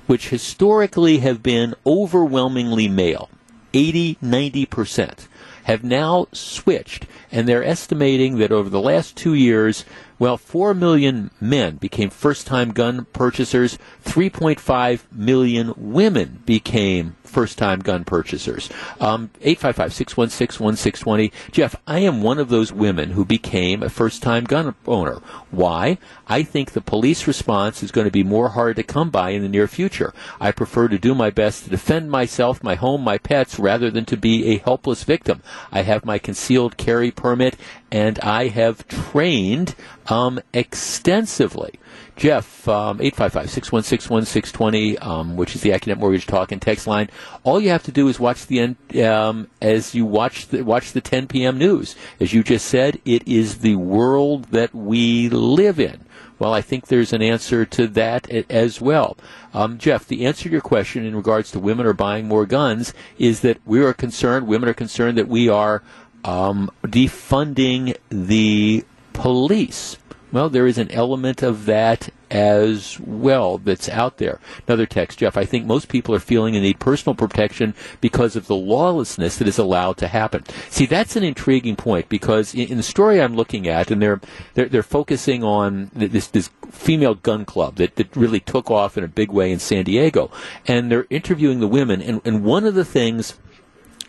which historically have been overwhelmingly male, 80, 90 percent, have now switched, and they're estimating that over the last two years, well, 4 million men became first time gun purchasers, 3.5 million women became first time gun purchasers. Um, 855 616 1620. Jeff, I am one of those women who became a first time gun owner. Why? I think the police response is going to be more hard to come by in the near future. I prefer to do my best to defend myself, my home, my pets, rather than to be a helpless victim. I have my concealed carry permit and I have trained um, extensively. Jeff, um, 855-616-1620, um, which is the Accunet Mortgage Talk and Text line. All you have to do is watch the end, um, as you watch the, watch the 10 p.m. news. As you just said, it is the world that we live in. Well, I think there's an answer to that as well. Um, Jeff, the answer to your question in regards to women are buying more guns is that we are concerned, women are concerned that we are um, defunding the police. Well, there is an element of that as well that's out there. Another text, Jeff. I think most people are feeling a need personal protection because of the lawlessness that is allowed to happen. See, that's an intriguing point because in, in the story I'm looking at, and they're they're, they're focusing on this this female gun club that, that really took off in a big way in San Diego, and they're interviewing the women, and, and one of the things,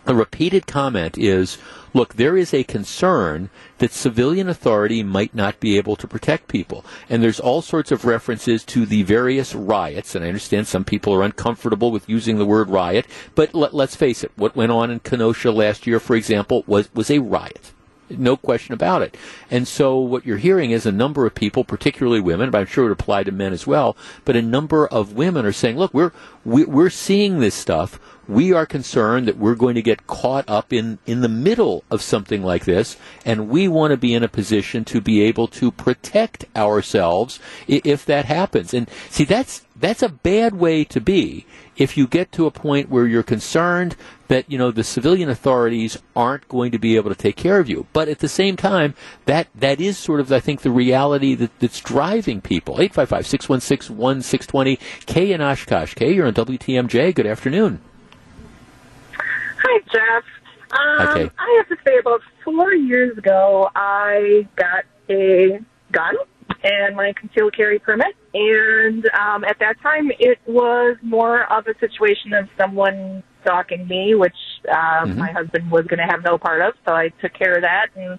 a repeated comment is look, there is a concern that civilian authority might not be able to protect people. And there's all sorts of references to the various riots, and I understand some people are uncomfortable with using the word riot, but let, us face it, what went on in Kenosha last year, for example, was, was a riot. No question about it. And so what you're hearing is a number of people, particularly women, but I'm sure it would apply to men as well, but a number of women are saying, look, we're, we, are we are seeing this stuff we are concerned that we're going to get caught up in, in the middle of something like this, and we want to be in a position to be able to protect ourselves if that happens. And see, that's that's a bad way to be if you get to a point where you're concerned that you know the civilian authorities aren't going to be able to take care of you. But at the same time, that that is sort of I think the reality that, that's driving people. 855-616-1620, Kay in Oshkosh. Kay, you're on WTMJ. Good afternoon. Hi, Jeff. Um, okay. I have to say, about four years ago, I got a gun and my concealed carry permit. And um, at that time, it was more of a situation of someone stalking me, which uh, mm-hmm. my husband was going to have no part of. So I took care of that and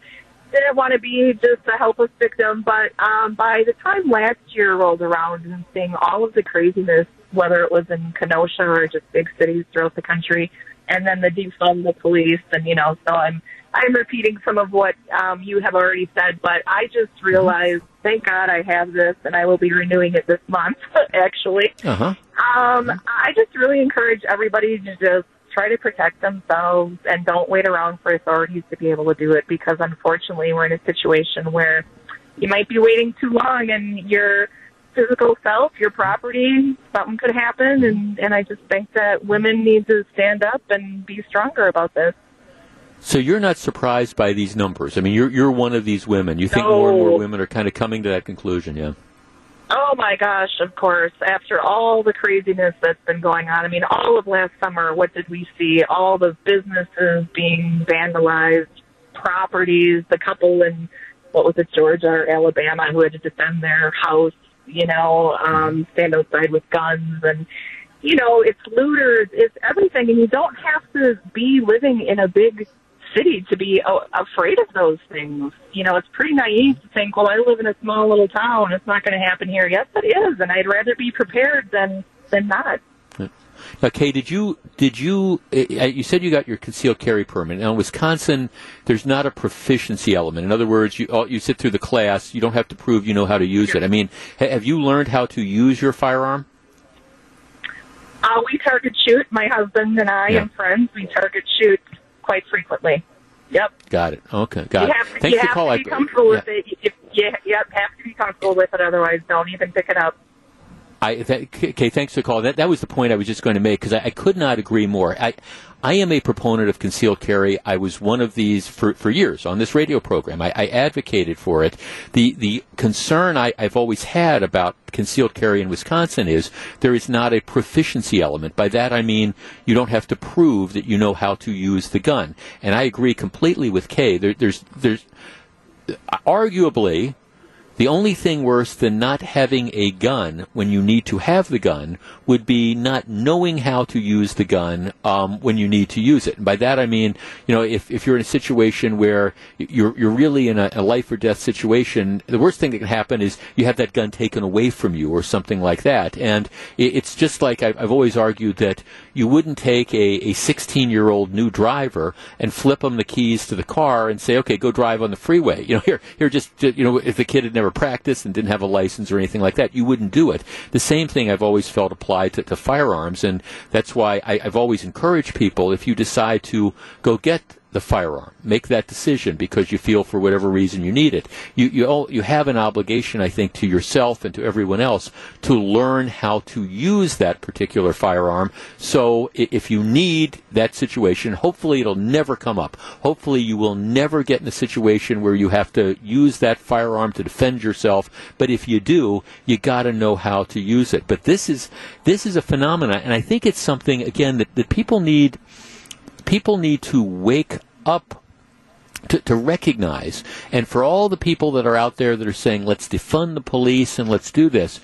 didn't want to be just a helpless victim. But um, by the time last year rolled around and seeing all of the craziness, whether it was in Kenosha or just big cities throughout the country, and then the defund the police and you know so i'm i'm repeating some of what um you have already said but i just realized thank god i have this and i will be renewing it this month actually. Uh-huh. um i just really encourage everybody to just try to protect themselves and don't wait around for authorities to be able to do it because unfortunately we're in a situation where you might be waiting too long and you're physical self, your property, something could happen. And, and I just think that women need to stand up and be stronger about this. So you're not surprised by these numbers. I mean, you're you're one of these women. You think No. more and more women are kind of coming to that conclusion, yeah? Oh my gosh, of course. After all the craziness that's been going on, I mean, all of last summer, what did we see? All the businesses being vandalized, properties, the couple in, what was it, Georgia or Alabama who had to defend their house, you know, um, stand outside with guns and, you know, it's looters, it's everything. And you don't have to be living in a big city to be uh, afraid of those things. You know, it's pretty naive to think, well, I live in a small little town. It's not going to happen here. Yes, it is, and I'd rather be prepared than than not. Now, Kay, did you did you uh, you said you got your concealed carry permit? Now, in Wisconsin, there's not a proficiency element. In other words, you all, you sit through the class. You don't have to prove you know how to use it. I mean, have you learned how to use your firearm? Uh, we target shoot. My husband and I Yeah. and friends, we target shoot quite frequently. Yep. Got it. Okay, got you it. have, Thanks you for have calling. to be comfortable with it. If, you, yep, have to be comfortable with it. Otherwise, don't even pick it up. I, that, okay, thanks for calling. That, that was the point I was just going to make because I, I could not agree more. I, I am a proponent of concealed carry. I was one of these for, for years on this radio program. I, I advocated for it. The the concern I, I've always had about concealed carry in Wisconsin is there is not a proficiency element. By that I mean you don't have to prove that you know how to use the gun. And I agree completely with Kay. There, there's there's uh, arguably the only thing worse than not having a gun when you need to have the gun would be not knowing how to use the gun um, when you need to use it. And by that I mean, you know, if, if you're in a situation where you're you're really in a, a life or death situation, the worst thing that can happen is you have that gun taken away from you or something like that. And it, it's just like I've, I've always argued that you wouldn't take a, a 16 year old new driver and flip them the keys to the car and say, okay, go drive on the freeway. You know, here, here, just, you know, if the kid had never practiced and didn't have a license or anything like that, you wouldn't do it. The same thing I've always felt applied to, to firearms, and that's why I, I've always encouraged people if you decide to go get the firearm. Make that decision because you feel for whatever reason you need it. You you you have an obligation, I think, to yourself and to everyone else to learn how to use that particular firearm. So if you need that situation, hopefully it'll never come up. Hopefully you will never get in a situation where you have to use that firearm to defend yourself. But if you do, you got to know how to use it. But this is this is a phenomenon, and I think it's something again that, that people need people need to wake up to, to recognize, and for all the people that are out there that are saying, let's defund the police and let's do this,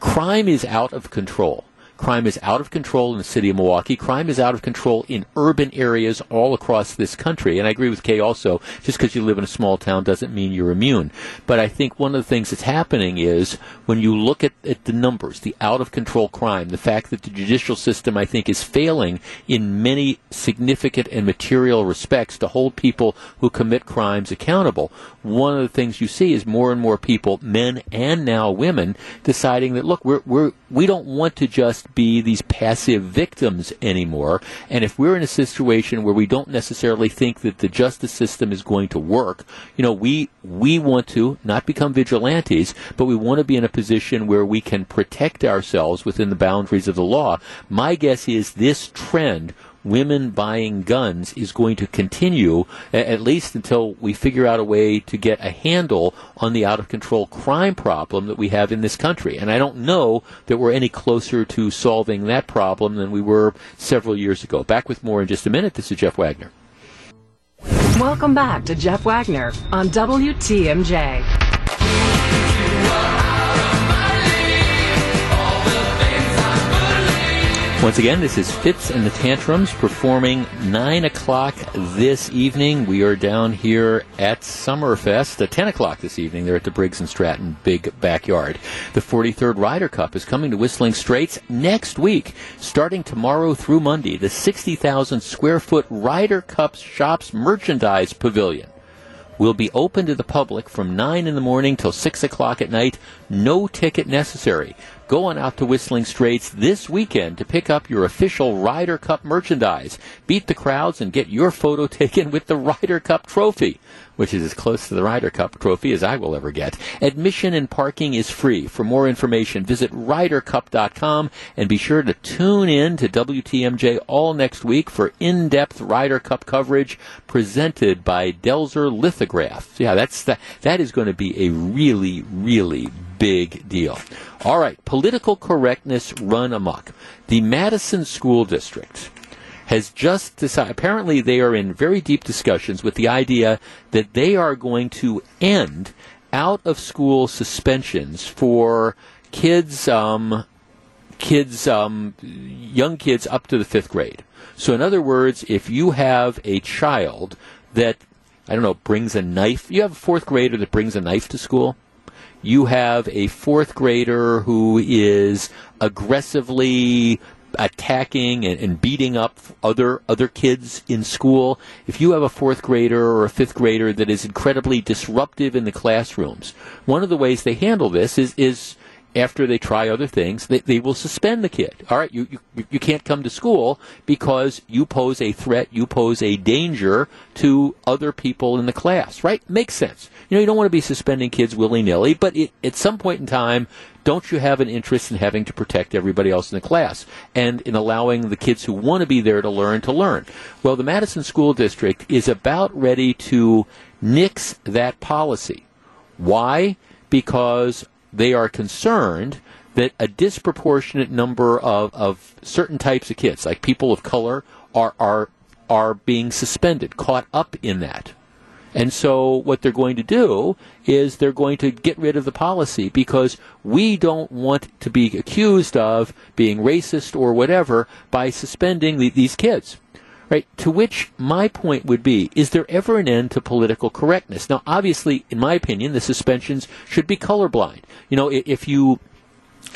crime is out of control. Crime is out of control in the city of Milwaukee. Crime is out of control in urban areas all across this country. And I agree with Kay also, just because you live in a small town doesn't mean you're immune. But I think one of the things that's happening is when you look at, at the numbers, the out of control crime, the fact that the judicial system, I think, is failing in many significant and material respects to hold people who commit crimes accountable. One of the things you see is more and more people, men and now women, deciding that look, we're, we're we don't want to just be these passive victims anymore. And if we're in a situation where we don't necessarily think that the justice system is going to work, you know, we we want to not become vigilantes, but we want to be in a position where we can protect ourselves within the boundaries of the law. My guess is this trend women buying guns is going to continue at least until we figure out a way to get a handle on the out of control crime problem that we have in this country. And I don't know that we're any closer to solving that problem than we were several years ago. Back with more in just a minute. This is Jeff Wagner. Welcome back to Jeff Wagner on WTMJ. Once again, this is Fitz and the Tantrums performing 9 o'clock this evening. We are down here at Summerfest at 10 o'clock this evening. They're at the Briggs and Stratton Big Backyard. The 43rd Ryder Cup is coming to Whistling Straits next week, starting tomorrow through Monday. The 60,000 square foot Ryder Cup Shops Merchandise Pavilion will be open to the public from 9 in the morning till 6 o'clock at night. No ticket necessary. Go on out to Whistling Straits this weekend to pick up your official Ryder Cup merchandise. Beat the crowds and get your photo taken with the Ryder Cup trophy which is as close to the Ryder Cup trophy as I will ever get. Admission and parking is free. For more information, visit RyderCup.com and be sure to tune in to WTMJ all next week for in-depth Ryder Cup coverage presented by Delzer Lithograph. Yeah, that's that. That is going to be a really, really big deal. All right, political correctness run amok. The Madison School District has just decided, apparently they are in very deep discussions with the idea that they are going to end out of school suspensions for kids, um, kids, um, young kids up to the fifth grade. So in other words, if you have a child that, I don't know, brings a knife, you have a fourth grader that brings a knife to school, you have a fourth grader who is aggressively attacking and, and, beating up other other kids in school. If you have a fourth grader or a fifth grader that is incredibly disruptive in the classrooms, one of the ways they handle this is is after they try other things, they, they will suspend the kid. All right, you, you, you can't come to school because you pose a threat, you pose a danger to other people in the class, right? Makes sense. You know, you don't want to be suspending kids willy nilly, but it, at some point in time, don't you have an interest in having to protect everybody else in the class and in allowing the kids who want to be there to learn to learn? Well, the Madison School District is about ready to nix that policy. Why? Because they are concerned that a disproportionate number of, of certain types of kids, like people of color, are, are, are being suspended, caught up in that. And so what they're going to do is they're going to get rid of the policy because we don't want to be accused of being racist or whatever by suspending the, these kids. Right. To which my point would be, is there ever an end to political correctness? Now, obviously, in my opinion, the suspensions should be colorblind. You know, if you,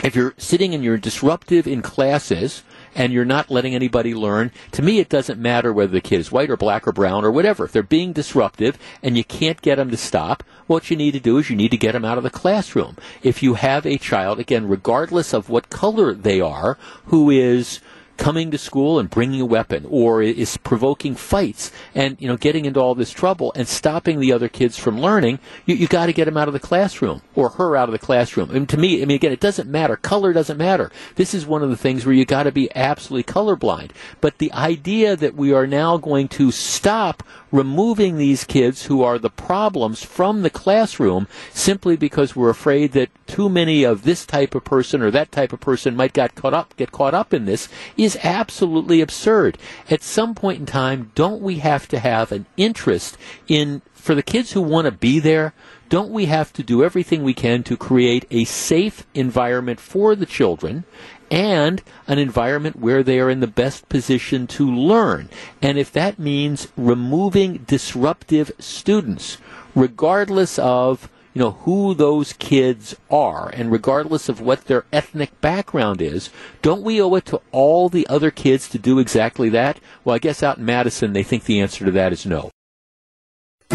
if you're sitting and you're disruptive in classes, and you're not letting anybody learn, to me it doesn't matter whether the kid is white or black or brown or whatever. If they're being disruptive and you can't get them to stop, what you need to do is you need to get them out of the classroom. If you have a child, again, regardless of what color they are, who is coming to school and bringing a weapon or is provoking fights and you know getting into all this trouble and stopping the other kids from learning you, you got to get him out of the classroom or her out of the classroom. And to me i mean again it doesn't matter. Color doesn't matter. This is one of the things where you got to be absolutely colorblind. But the idea that we are now going to stop removing these kids who are the problems from the classroom simply because we're afraid that too many of this type of person or that type of person might get caught up get caught up in this is absolutely absurd. At some point in time, don't we have to have an interest in for the kids who want to be there? Don't we have to do everything we can to create a safe environment for the children and an environment where they are in the best position to learn. And if that means removing disruptive students, regardless of you know who those kids are and regardless of what their ethnic background is don't we owe it to all the other kids to do exactly that? Well i guess out in madison they think the answer to that is no.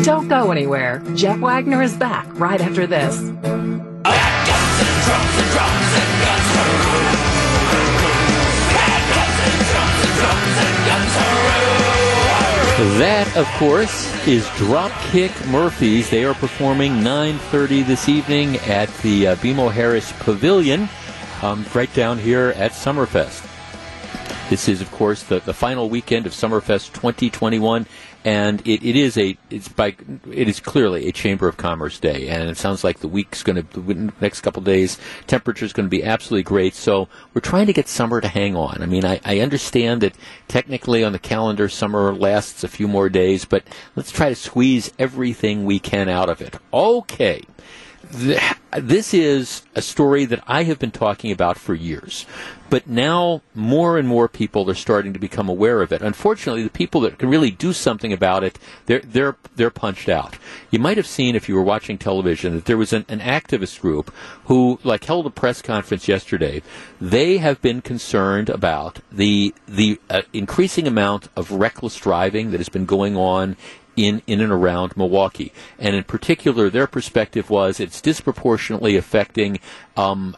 Don't go anywhere. Jeff wagner is back right after this That, of course, is Dropkick Murphys. They are performing 9.30 this evening at the uh, BMO Harris Pavilion um, right down here at Summerfest. This is, of course, the, the final weekend of Summerfest 2021, and it, it is a it's by it is clearly a Chamber of Commerce day, and it sounds like the week's going to the next couple of days temperature is going to be absolutely great. So we're trying to get summer to hang on. I mean, I, I understand that technically on the calendar summer lasts a few more days, but let's try to squeeze everything we can out of it. Okay this is a story that I have been talking about for years, but now more and more people are starting to become aware of it. Unfortunately, the people that can really do something about it, they're they're they're punched out. You might have seen if you were watching television that there was an, an activist group who like held a press conference yesterday. They have been concerned about the the uh, increasing amount of reckless driving that has been going on in, in and around Milwaukee. And in particular, their perspective was it's disproportionately affecting um,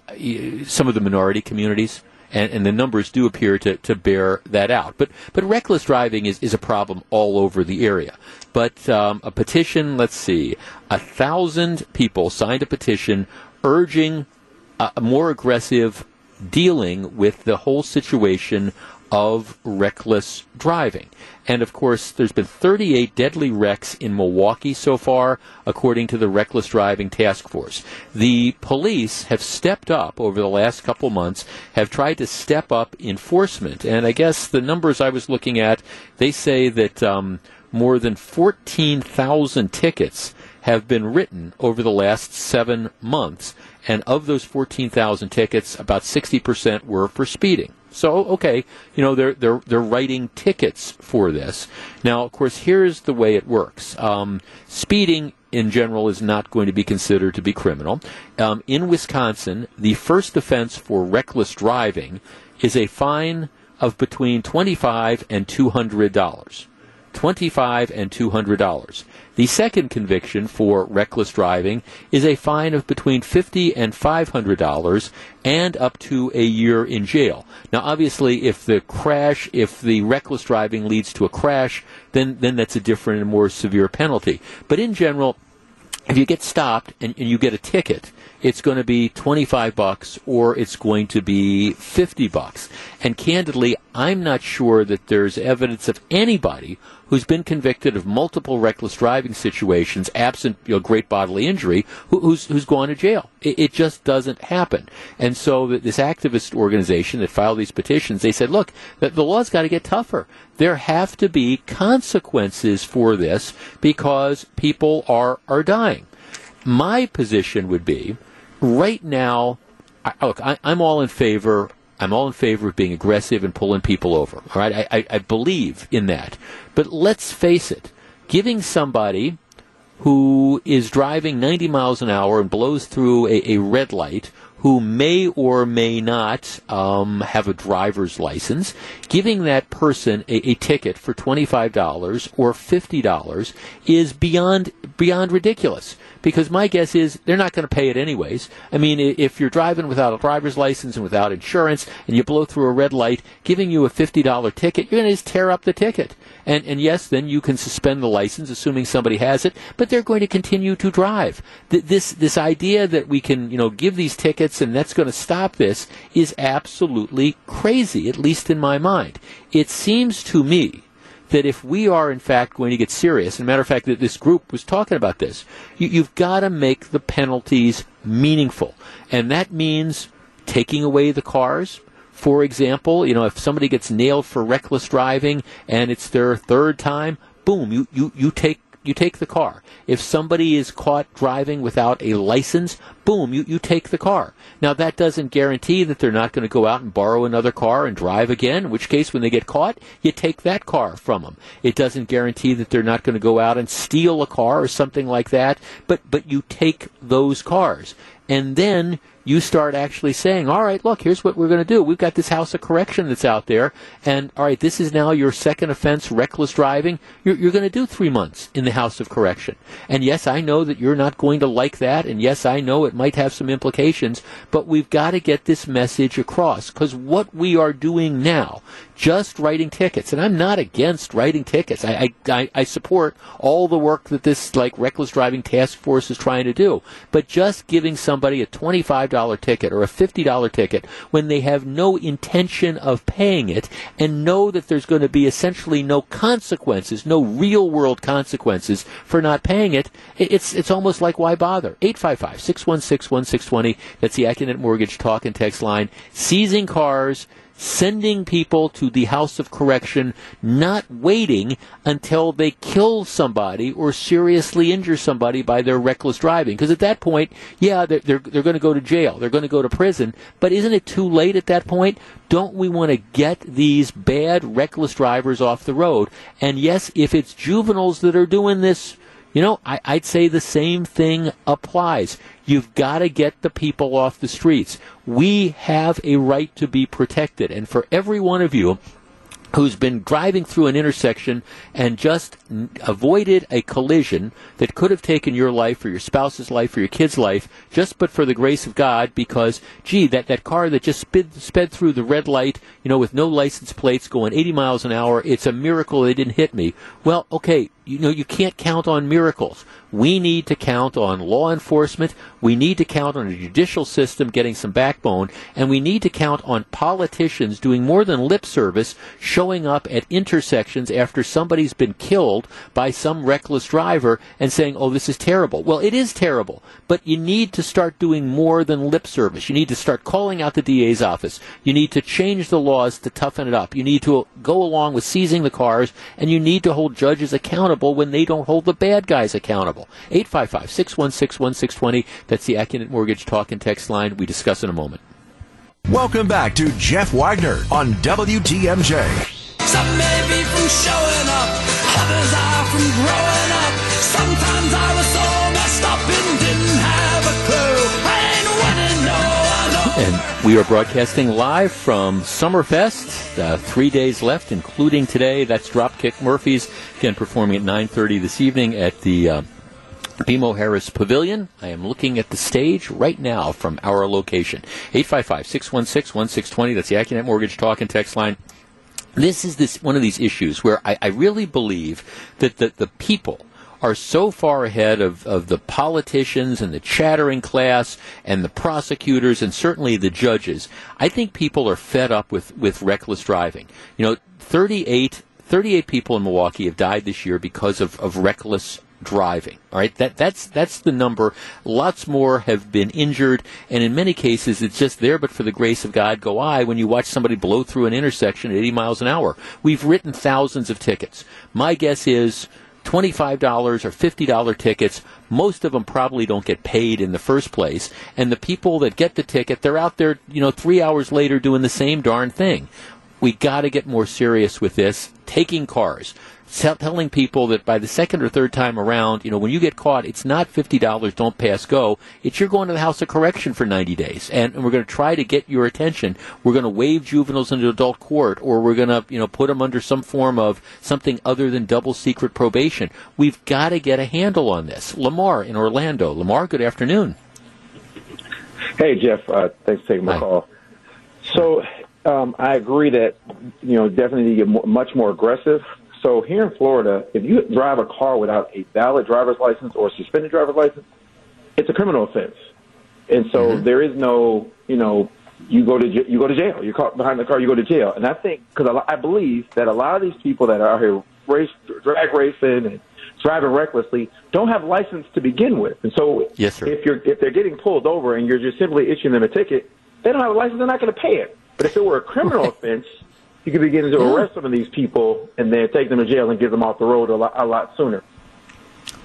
some of the minority communities. And, and, the numbers do appear to, to bear that out. But but reckless driving is, is a problem all over the area. But um, a petition, let's see, a thousand people signed a petition urging a, a more aggressive dealing with the whole situation of reckless driving. And of course, there's been 38 deadly wrecks in Milwaukee so far, according to the Reckless Driving Task Force. The police have stepped up over the last couple months, have tried to step up enforcement. And I guess the numbers I was looking at, they say that um, more than 14,000 tickets have been written over the last seven months. And of those 14,000 tickets, about 60% were for speeding. So okay, you know they're they're they're writing tickets for this. Now, of course, here's the way it works. Um, speeding in general is not going to be considered to be criminal. Um, in Wisconsin, the first offense for reckless driving is a fine of between twenty-five and two hundred dollars. 25 and $200. The second conviction for reckless driving is a fine of between 50 and $500 and up to a year in jail. Now obviously if the crash, if the reckless driving leads to a crash, then then that's a different and more severe penalty. But in general, if you get stopped and, and you get a ticket, it's going to be 25 bucks or it's going to be 50 bucks. And candidly, I'm not sure that there's evidence of anybody who's been convicted of multiple reckless driving situations, absent you know, great bodily injury, who, who's who's gone to jail. It, it just doesn't happen. And so this activist organization that filed these petitions, they said, look, the, the law's got to get tougher. There have to be consequences for this because people are are dying. My position would be, right now, I, look, I, I'm all in favor I'm all in favor of being aggressive and pulling people over. All right, I, I, I believe in that. But let's face it, giving somebody who is driving 90 miles an hour and blows through a, a red light, who may or may not um, have a driver's license, giving that person a, a ticket for $25 or $50 is beyond beyond ridiculous because my guess is they're not going to pay it anyways. I mean, if you're driving without a driver's license and without insurance and you blow through a red light, giving you a $50 ticket, you're going to just tear up the ticket. And, and yes, then you can suspend the license, assuming somebody has it, but they're going to continue to drive. This, this idea that we can, you know, give these tickets and that's going to stop this is absolutely crazy, at least in my mind. It seems to me that if we are in fact going to get serious, and matter of fact that this group was talking about this, you, have got to make the penalties meaningful. And that means taking away the cars. For example, you know, if somebody gets nailed for reckless driving and it's their third time, boom, you, you, you take you take the car. If somebody is caught driving without a license, boom, you, you take the car. Now that doesn't guarantee that they're not going to go out and borrow another car and drive again, in which case when they get caught, you take that car from them. It doesn't guarantee that they're not going to go out and steal a car or something like that, but, but you take those cars. And then you start actually saying, all right, look, here's what we're going to do. We've got this house of correction that's out there, and all right, this is now your second offense, reckless driving. You're, you're going to do three months in the house of correction. And yes, I know that you're not going to like that, and yes, I know it might have some implications, but we've got to get this message across because what we are doing now, just writing tickets, and I'm not against writing tickets. I, I, I support all the work that this like reckless driving task force is trying to do, but just giving somebody a twenty-five $5 ticket or a $50 ticket when they have no intention of paying it and know that there's going to be essentially no consequences, no real world consequences for not paying it, it's, it's almost like why bother? 855 616 1620. That's the Accunet Mortgage talk and text line. Seizing cars sending people to the house of correction, not waiting until they kill somebody or seriously injure somebody by their reckless driving. Because at that point, yeah, they're, they're, they're going to go to jail. They're going to go to prison. But isn't it too late at that point? Don't we want to get these bad, reckless drivers off the road? And yes, if it's juveniles that are doing this, you know, I, I'd say the same thing applies. You've got to get the people off the streets. We have a right to be protected. And for every one of you who's been driving through an intersection and just n- avoided a collision that could have taken your life or your spouse's life or your kid's life just but for the grace of God because gee that, that car that just sped, sped through the red light you know with no license plates going 80 miles an hour it's a miracle they didn't hit me well okay you know you can't count on miracles we need to count on law enforcement. We need to count on a judicial system getting some backbone. And we need to count on politicians doing more than lip service, showing up at intersections after somebody's been killed by some reckless driver and saying, oh, this is terrible. Well, it is terrible. But you need to start doing more than lip service. You need to start calling out the DA's office. You need to change the laws to toughen it up. You need to go along with seizing the cars. And you need to hold judges accountable when they don't hold the bad guys accountable. 855 616 1620. That's the Accunet Mortgage Talk and Text line. We discuss in a moment. Welcome back to Jeff Wagner on WTMJ. Some may be from showing up, others are from growing up. Sometimes I was so messed up and didn't have a clue. I ain't winning, no, I. And we are broadcasting live from Summerfest. Uh, three days left, including today. That's Dropkick Murphys again performing at 9:30 this evening at the. Uh, BMO Harris Pavilion. I am looking at the stage right now from our location. 855-616-1620. That's the Accunet Mortgage Talk and Text line. This is this one of these issues where I, I really believe that the, the people are so far ahead of, of the politicians and the chattering class and the prosecutors and certainly the judges. I think people are fed up with, with reckless driving. You know, 38, 38 people in Milwaukee have died this year because of, of reckless driving. All right, that that's that's the number. Lots more have been injured, and in many cases, it's just there. But for the grace of God, go I. When you watch somebody blow through an intersection at 80 miles an hour, we've written thousands of tickets. My guess is. $25 or $50 tickets, most of them probably don't get paid in the first place. And the people that get the ticket, they're out there, you know, three hours later doing the same darn thing. We got to get more serious with this. Taking cars telling people that by the second or third time around, you know, when you get caught, it's not fifty dollars, don't pass go. It's you're going to the House of Correction for ninety days, and, and we're going to try to get your attention. We're going to waive juveniles into adult court, or we're going to, you know, put them under some form of something other than double secret probation. We've got to get a handle on this. Lamar in Orlando. Lamar, good afternoon. Hey Jeff, uh, thanks for taking my Hi. call. So um, I agree that you know definitely need to get much more aggressive. So here in Florida, if you drive a car without a valid driver's license or a suspended driver's license, it's a criminal offense. And so mm-hmm. there is no, you know, you go to you go to jail. You're caught behind the car, you go to jail. And I think because I believe that a lot of these people that are out here race drag racing and driving recklessly don't have license to begin with. And so Yes, sir. if you're if they're getting pulled over and you're just simply issuing them a ticket, they don't have a license. They're not going to pay it. But if it were a criminal offense, you could begin to arrest some of these people and then take them to jail and get them off the road a lot, a lot sooner.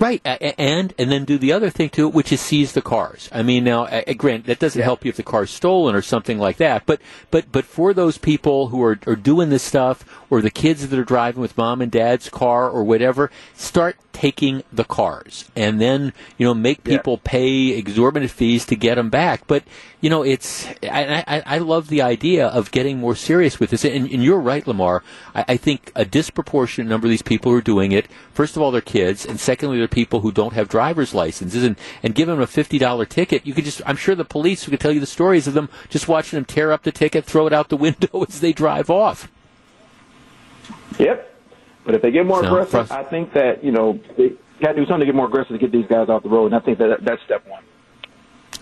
Right, and and then do the other thing to it, which is seize the cars. I mean, now, grant that doesn't help you if the car's stolen or something like that. But but but for those people who are are doing this stuff, or the kids that are driving with mom and dad's car or whatever, start taking the cars, and then you know make people pay exorbitant fees to get them back. But you know, it's I, I, I love the idea of getting more serious with this. And, and you're right, Lamar. I, I think a disproportionate number of these people who are doing it, first of all, they're kids, and secondly, they're people who don't have driver's licenses. And and give them a fifty dollar ticket, you could just I'm sure the police could tell you the stories of them just watching them tear up the ticket, throw it out the window as they drive off. Yep. But if they get more So, aggressive, I think that you know they got to do something to get more aggressive to get these guys off the road. And I think that that's step one.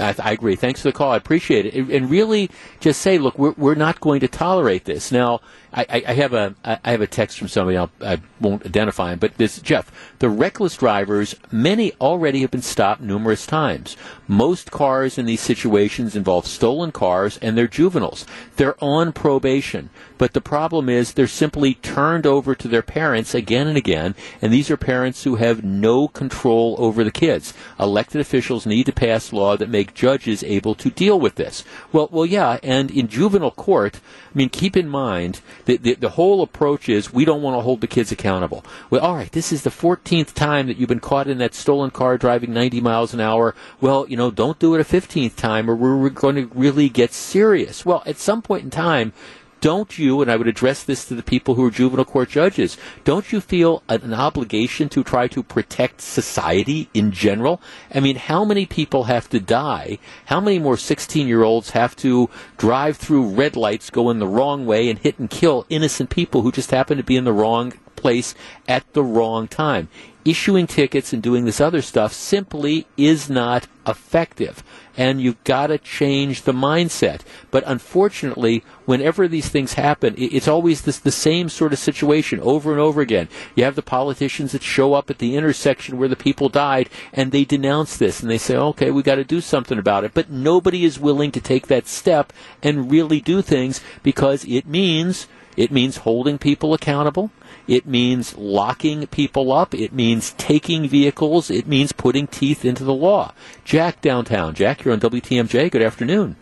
I, I agree. Thanks for the call. I appreciate it. And- really, just say, look, we're, we're not going to tolerate this. Now, I, I have a I have a text from somebody. I'll, I won't identify him, but this Jeff. The reckless drivers, many already have been stopped numerous times. Most cars in these situations involve stolen cars, and they're juveniles. They're on probation, but the problem is they're simply turned over to their parents again and again, and these are parents who have no control over the kids. Elected officials need to pass law that make judges able to deal with this. Well, well, yeah, and in juvenile court, I mean, keep in mind that the, the whole approach is we don't want to hold the kids accountable. Well, all right, this is the 14th time that you've been caught in that stolen car driving 90 miles an hour. Well, you know, don't do it a 15th time or we're going to really get serious. Well, at some point in time, don't you, and I would address this to the people who are juvenile court judges, don't you feel an obligation to try to protect society in general? I mean, how many people have to die? How many more 16 year olds have to drive through red lights, go in the wrong way, and hit and kill innocent people who just happen to be in the wrong place at the wrong time? Issuing tickets and doing this other stuff simply is not effective and you've got to change the mindset. But unfortunately, whenever these things happen, it's always this, the same sort of situation over and over again. You have the politicians that show up at the intersection where the people died and they denounce this and they say, okay, we got to do something about it. But nobody is willing to take that step and really do things because it means it means holding people accountable. It means locking people up. It means taking vehicles. It means putting teeth into the law. Jack downtown. Jack, you're on WTMJ. Good afternoon.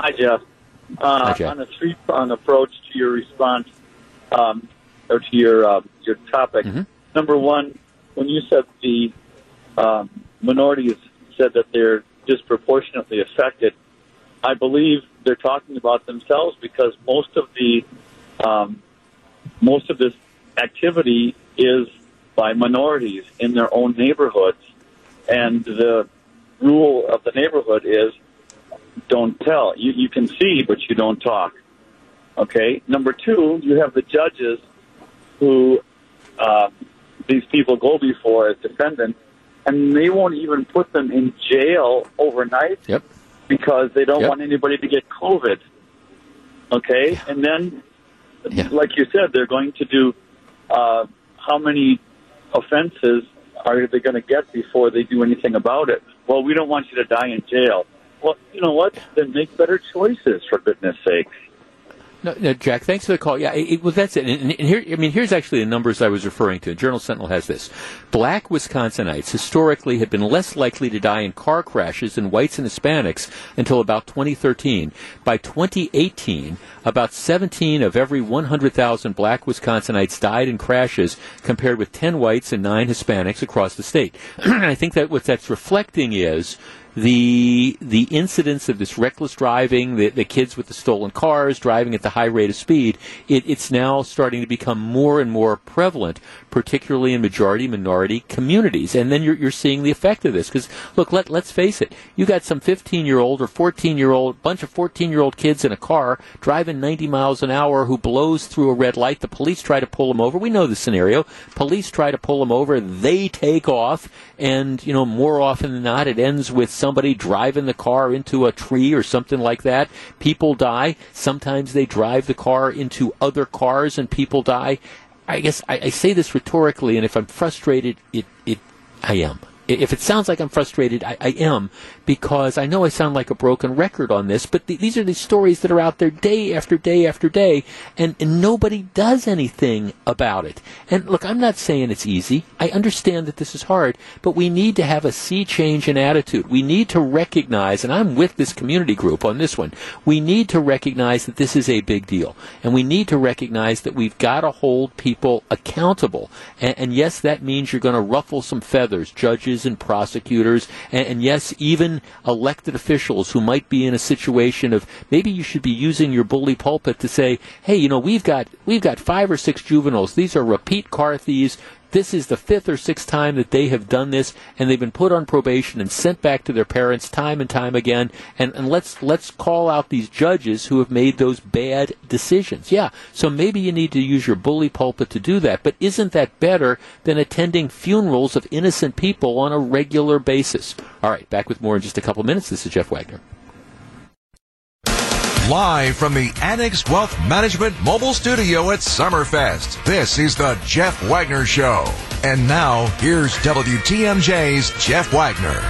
Hi, Jeff. Uh, Hi, Jeff. On a three-pronged approach to your response, um, or to your uh, your topic. Mhm. Number one, when you said the um, minorities said that they're disproportionately affected, I believe they're talking about themselves because most of the um, most of this activity is by minorities in their own neighborhoods, and the rule of the neighborhood is don't tell. You, you can see, but you don't talk. Okay. Number two, you have the judges who uh, these people go before as defendants, and they won't even put them in jail overnight Yep. Because they don't Yep. want anybody to get COVID. Okay, and then, Yeah. like you said, they're going to do uh, how many offenses are they going to get before they do anything about it? Well, we don't want you to die in jail. Well, you know what? Then make better choices, for goodness sakes. No, no, Jack, thanks for the call. Yeah, it, it, well, that's it. And, and here, I mean, here's actually the numbers I was referring to. Journal Sentinel has this. Black Wisconsinites historically had been less likely to die in car crashes than whites and Hispanics until about 2013. By 2018, about 17 of every 100,000 black Wisconsinites died in crashes, compared with 10 whites and 9 Hispanics across the state. and I think that what that's reflecting is the the incidence of this reckless driving, the, the kids with the stolen cars driving at the high rate of speed, it, it's now starting to become more and more prevalent, particularly in majority minority communities. And then you're, you're seeing the effect of this. Because look, let let's face it, you got some 15 year old or 14 year old bunch of 14 year old kids in a car driving 90 miles an hour who blows through a red light. The police try to pull him over. We know the scenario. Police try to pull him over. They take off, and you know more often than not, it ends with somebody driving the car into a tree or something like that. People die. Sometimes they drive the car into other cars and people die. I guess I, I say this rhetorically, and if I'm frustrated, it, it I am. If it sounds like I'm frustrated, I, I am because I know I sound like a broken record on this, but th- these are the stories that are out there day after day after day, and, and nobody does anything about it. And look, I'm not saying it's easy. I understand that this is hard, but we need to have a sea change in attitude. We need to recognize, and I'm with this community group on this one, we need to recognize that this is a big deal. And we need to recognize that we've got to hold people accountable. And, and yes, that means you're going to ruffle some feathers, judges and prosecutors, and, and yes, even elected officials who might be in a situation of maybe you should be using your bully pulpit to say, hey, you know, we've got we've got five or six juveniles. These are repeat car thieves. This is the fifth or sixth time that they have done this, and they've been put on probation and sent back to their parents time and time again. And, and let's let's call out these judges who have made those bad decisions. Yeah, so maybe you need to use your bully pulpit to do that. But isn't that better than attending funerals of innocent people on a regular basis? All right, back with more in just a couple minutes. This is Jeff Wagner. Live from the Annex Wealth Management Mobile Studio at Summerfest, this is the Jeff Wagner Show. And now, here's WTMJ's Jeff Wagner.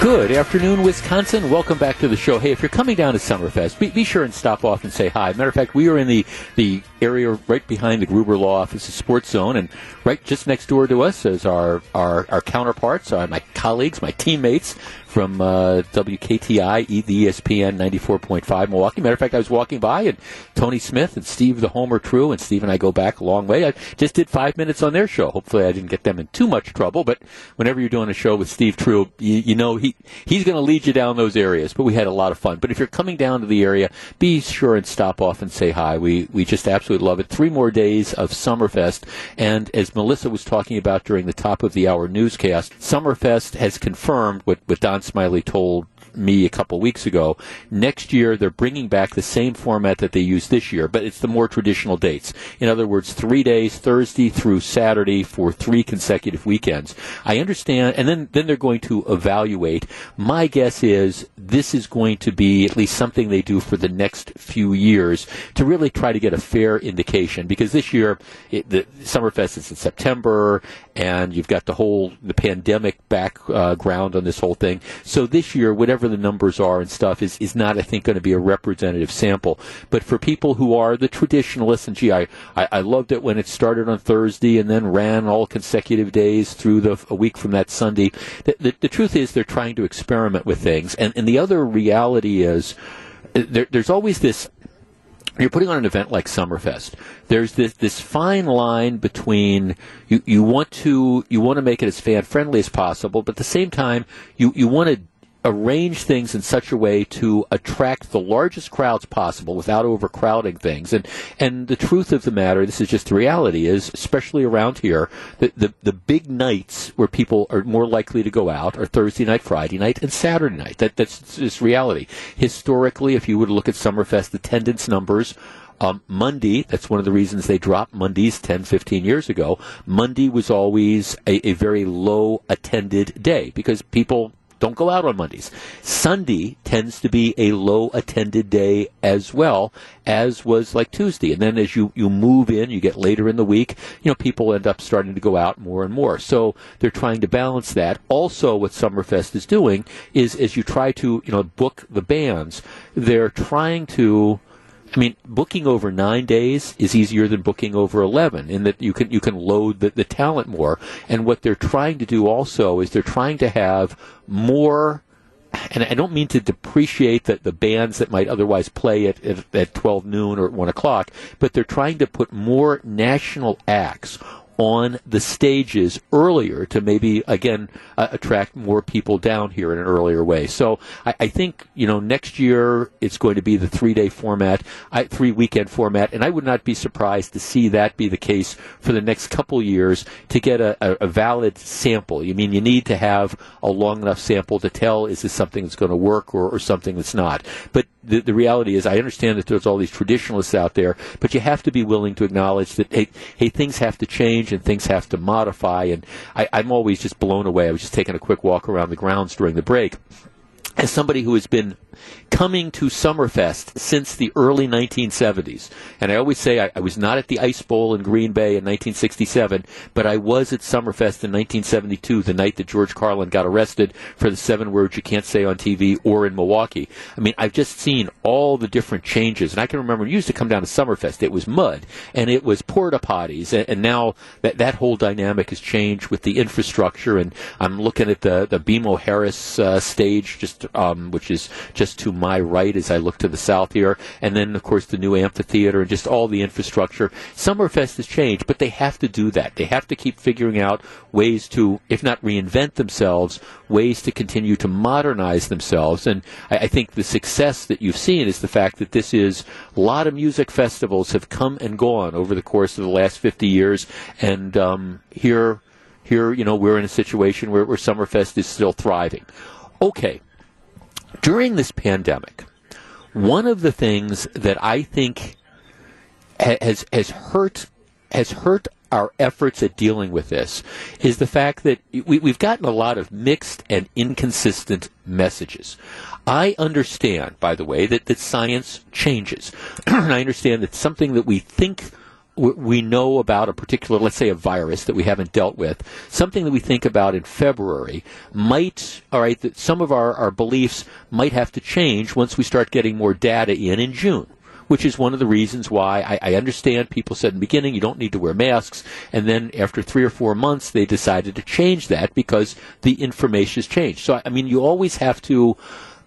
Good afternoon, Wisconsin. Welcome back to the show. Hey, if you're coming down to Summerfest, be, be sure and stop off and say hi. Matter of fact, we are in the, the area right behind the Gruber Law Office's Sports Zone, and right just next door to us is our, our, our counterparts, uh, my colleagues, my teammates from uh, WKTI, ESPN 94.5 Milwaukee. Matter of fact, I was walking by, and Tony Smith and Steve the Homer True, and Steve and I go back a long way. I just did five minutes on their show. Hopefully, I didn't get them in too much trouble, but whenever you're doing a show with Steve True, you, you know he he's going to lead you down those areas. But we had a lot of fun. But if you're coming down to the area, be sure and stop off and say hi. We we just absolutely love it. Three more days of Summerfest, and as Melissa was talking about during the top of the hour newscast, Summerfest has confirmed what what Don Smiley told me a couple weeks ago. Next year, they're bringing back the same format that they used this year, but it's the more traditional dates. In other words, three days, Thursday through Saturday for three consecutive weekends. I understand, and then, then they're going to evaluate. My guess is this is going to be at least something they do for the next few years to really try to get a fair indication because this year, it, the Summerfest is in September and you've got the whole, the pandemic background uh, on this whole thing. So this year, whatever the numbers are and stuff is, is not, I think, going to be a representative sample. But for people who are the traditionalists, and gee, I, I, I loved it when it started on Thursday and then ran all consecutive days through the a week from that Sunday. The, the, the truth is they're trying to experiment with things. And, and the other reality is uh, there, there's always this you're putting on an event like Summerfest. There's this this fine line between you, you want to you want to make it as fan friendly as possible, but at the same time you, you want to arrange things in such a way to attract the largest crowds possible without overcrowding things. And and the truth of the matter, this is just the reality, is especially around here, the the, the big nights where people are more likely to go out are Thursday night, Friday night, and Saturday night. That that's just reality. Historically, if you were to look at Summerfest attendance numbers. Um, Monday, that's one of the reasons they dropped Mondays 10, 15 years ago. Monday was always a, a very low attended day because people don't go out on Mondays. Sunday tends to be a low attended day as well, as was like Tuesday. And then as you, you move in, you get later in the week, you know, people end up starting to go out more and more. So they're trying to balance that. Also, what Summerfest is doing is as you try to, you know, book the bands, they're trying to I mean, booking over nine days is easier than booking over eleven, in that you can you can load the, the talent more. And what they're trying to do also is they're trying to have more and I don't mean to depreciate the, the bands that might otherwise play at, at, at 12 noon or at 1 o'clock, but they're trying to put more national acts on the stages earlier to maybe again uh, attract more people down here in an earlier way. So I, I, think you know next year it's going to be the three day format, I, three weekend format, and I would not be surprised to see that be the case for the next couple years to get a, a, a valid sample. You mean you need to have a long enough sample to tell is this something that's going to work or, or something that's not. But the, the reality is, I understand that there's all these traditionalists out there, but you have to be willing to acknowledge that hey, hey things have to change and things have to modify. And I, I'm always just blown away. I was just taking a quick walk around the grounds during the break as somebody who has been coming to Summerfest since the early 1970s. And I always say I, I, was not at the Ice Bowl in Green Bay in 1967, but I was at Summerfest in 1972, the night that George Carlin got arrested for the seven words you can't say on TV or in Milwaukee. I mean, I've just seen all the different changes. And I can remember used to come down to Summerfest, it was mud and it was porta potties. And, and now that, that whole dynamic has changed with the infrastructure. And I'm looking at the, the BMO Harris uh, stage, just um, which is just to my right as I look to the south here, and then of course the new amphitheater and just all the infrastructure. Summerfest has changed, but they have to do that. They have to keep figuring out ways to, if not reinvent themselves, ways to continue to modernize themselves. And I, I think the success that you've seen is the fact that this is a lot of music festivals have come and gone over the course of the last 50 years, and um, here here, you know, we're in a situation where, where Summerfest is still thriving. Okay, during this pandemic, one of the things that I think has has hurt has hurt our efforts at dealing with this is the fact that we, have gotten a lot of mixed and inconsistent messages. I understand, by the way, that, that science changes. I understand that something that we think we know about a particular, let's say a virus that we haven't dealt with, something that we think about in February might, all right, that some of our, our beliefs might have to change once we start getting more data in in June. Which is one of the reasons why I, I understand people said in the beginning you don't need to wear masks, and then after three or four months they decided to change that because the information has changed. So I mean, you always have to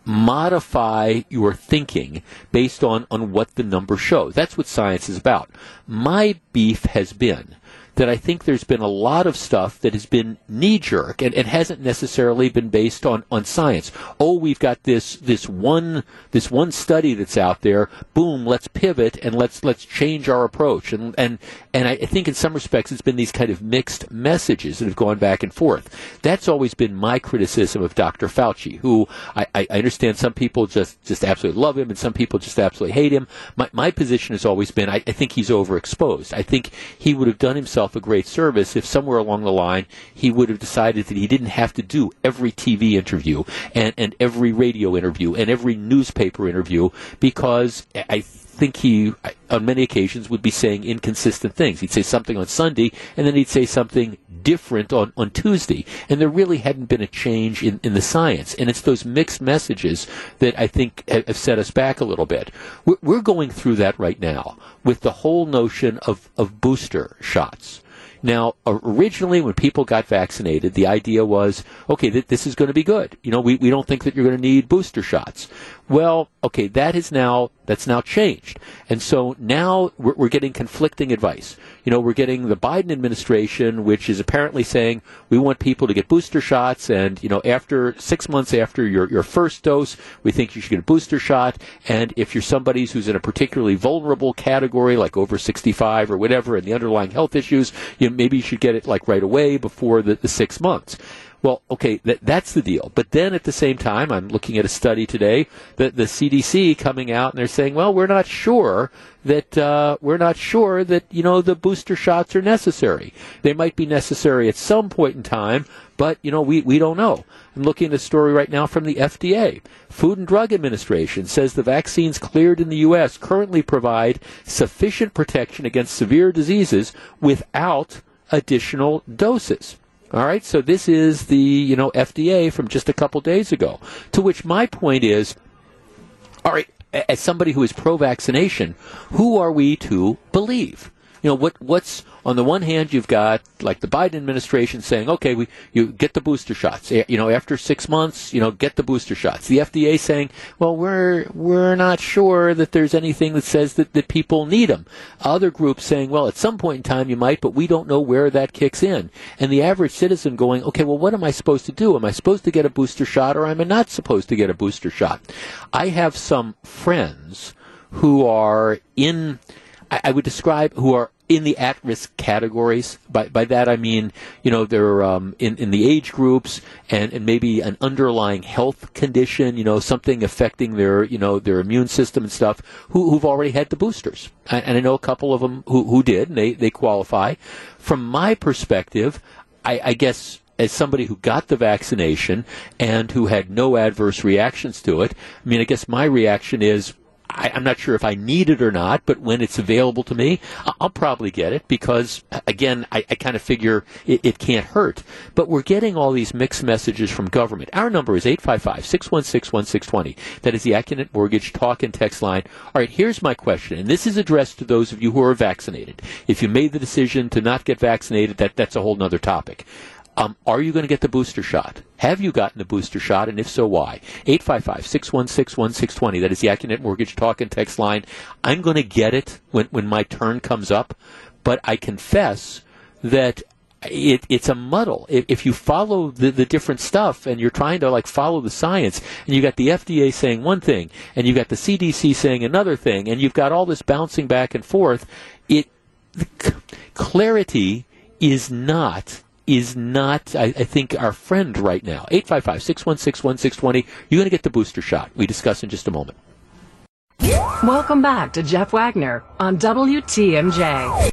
modify your thinking based on, on what the numbers show. That's what science is about. My beef has been that I think there's been a lot of stuff that has been knee jerk and, and hasn't necessarily been based on, on science. Oh, we've got this this one this one study that's out there. Boom, let's pivot and let's let's change our approach. And and and I think in some respects it's been these kind of mixed messages that have gone back and forth. That's always been my criticism of Dr. Fauci, who I, I understand some people just just absolutely love him and some people just absolutely hate him. My my position has always been I, I think he's overexposed. I think he would have done himself a great service if somewhere along the line he would have decided that he didn't have to do every TV interview and, and every radio interview and every newspaper interview because I think he, on many occasions, would be saying inconsistent things. He'd say something on Sunday, and then he'd say something different on, on Tuesday. And there really hadn't been a change in, in the science. And it's those mixed messages that I think have set us back a little bit. We're, we're going through that right now with the whole notion of, of booster shots. Now, originally, when people got vaccinated, the idea was, okay, th- this is going to be good. You know, we, we don't think that you're going to need booster shots. Well, okay, that is now that's now changed, and so now we're, we're, getting conflicting advice. You know, we're getting the Biden administration, which is apparently saying we want people to get booster shots, and you know, after six months after your your first dose, we think you should get a booster shot, and if you're somebody who's in a particularly vulnerable category, like over 65 or whatever, and the underlying health issues, you know, maybe you should get it like right away before the, the six months. Well, okay, that, that's the deal. But then at the same time, I'm looking at a study today that the CDC coming out and they're saying, well, we're not sure that uh, we're not sure that you know the booster shots are necessary. They might be necessary at some point in time, but you know we, we don't know. I'm looking at a story right now from the FDA. Food and Drug Administration says the vaccines cleared in the U.S. currently provide sufficient protection against severe diseases without additional doses. All right, so this is the you know FDA from just a couple days ago. To which my point is, all right, as somebody who is pro-vaccination, who are we to believe? You know what what's on the one hand, you've got like the Biden administration saying, okay, we, you get the booster shots. You know, after six months, you know, get the booster shots. The FDA saying, well, we're, we're not sure that there's anything that says that, that people need them. Other groups saying, well, at some point in time you might, but we don't know where that kicks in. And the average citizen going, okay, well, what am I supposed to do? Am I supposed to get a booster shot or am I not supposed to get a booster shot? I have some friends who are in, I would describe, who are in the at-risk categories. By, by that I mean, you know, they're um, in, in the age groups and, and maybe an underlying health condition, you know, something affecting their, you know, their immune system and stuff, who, who've already had the boosters. And, and I know a couple of them who, who did, and they, they qualify. From my perspective, I, I guess as somebody who got the vaccination and who had no adverse reactions to it, I mean, I guess my reaction is, I, am not sure if I need it or not, but when it's available to me, I'll probably get it because, again, I, I kind of figure it, it, can't hurt. But we're getting all these mixed messages from government. Our number is 855 616 1620. That is the Accunet Mortgage talk and text line. All right, here's my question, and this is addressed to those of you who are vaccinated. If you made the decision to not get vaccinated, that, that's a whole other topic. Um, are you going to get the booster shot? Have you gotten the booster shot, and if so, why? 855-616-1620. That is the Accunet Mortgage Talk and Text line. I'm going to get it when, when my turn comes up, but I confess that it, it's a muddle. If, if you follow the, the different stuff and you're trying to like follow the science, and you got the FDA saying one thing, and you got the CDC saying another thing, and you've got all this bouncing back and forth, it clarity is not is not, I, I think, our friend right now. 855 616 1620. You're going to get the booster shot. We discuss in just a moment. Welcome back to Jeff Wagner on WTMJ.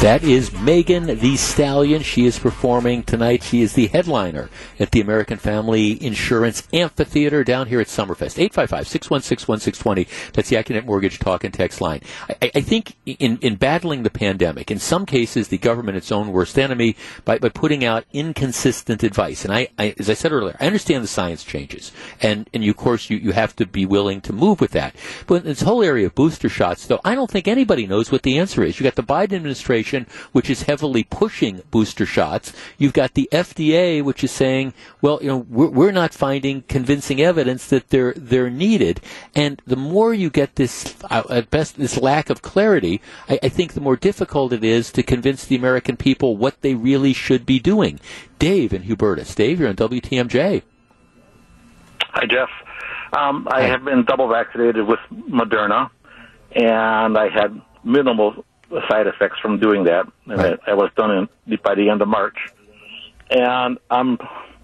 That is Megan Thee Stallion. She is performing tonight. She is the headliner at the American Family Insurance Amphitheater down here at Summerfest. 855-616-1620. That's the Accunet Mortgage Talk and Text line. I, I, think in, in battling the pandemic, in some cases, the government its own worst enemy by, by putting out inconsistent advice. And I, I, as I said earlier, I understand the science changes. And, and you, of course, you, you have to be willing to move with that. But in this whole area of booster shots, though, I don't think anybody knows what the answer is. You got the Biden administration administration, which is heavily pushing booster shots. You've got the FDA, which is saying, well, you know, we're, we're not finding convincing evidence that they're they're needed. And the more you get this, uh, at best, this lack of clarity, I, I think the more difficult it is to convince the American people what they really should be doing. Dave and Hubertus. Dave, you're on WTMJ. Hi, Jeff. Um, I have been double vaccinated with Moderna, and I had minimal side effects from doing that. And Right. I, I was done in, by the end of March. And I'm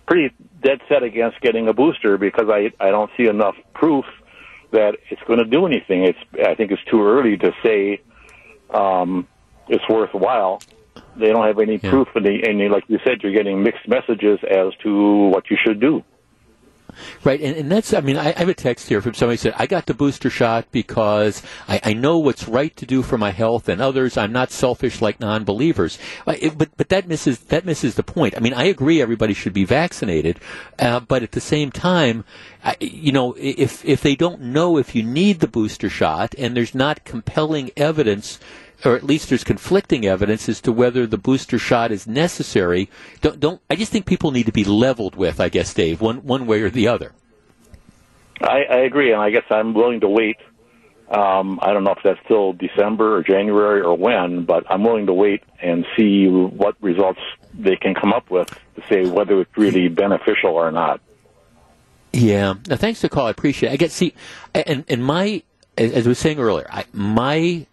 pretty dead set against getting a booster because I, I don't see enough proof that it's going to do anything. It's I think it's too early to say um, it's worthwhile. They don't have any proof, and, they, and they, like you said, you're getting mixed messages as to what you should do. Right, and, and that's, I mean, I, I have a text here from somebody who said, I got the booster shot because I, I know what's right to do for my health and others. I'm not selfish like non believers. But, but that misses, that misses the point. I mean, I agree everybody should be vaccinated, uh, but at the same time, I, you know, if, if they don't know if you need the booster shot and there's not compelling evidence or at least there's conflicting evidence as to whether the booster shot is necessary. Don't, don't I just think people need to be leveled with, I guess, Dave, one one way or the other. I, I agree, and I guess I'm willing to wait. Um, I don't know if that's till December or January or when, but I'm willing to wait and see what results they can come up with to say whether it's really beneficial or not. Yeah. Now, thanks for the call. I appreciate it. I get see, and and my as as I was saying earlier, I, my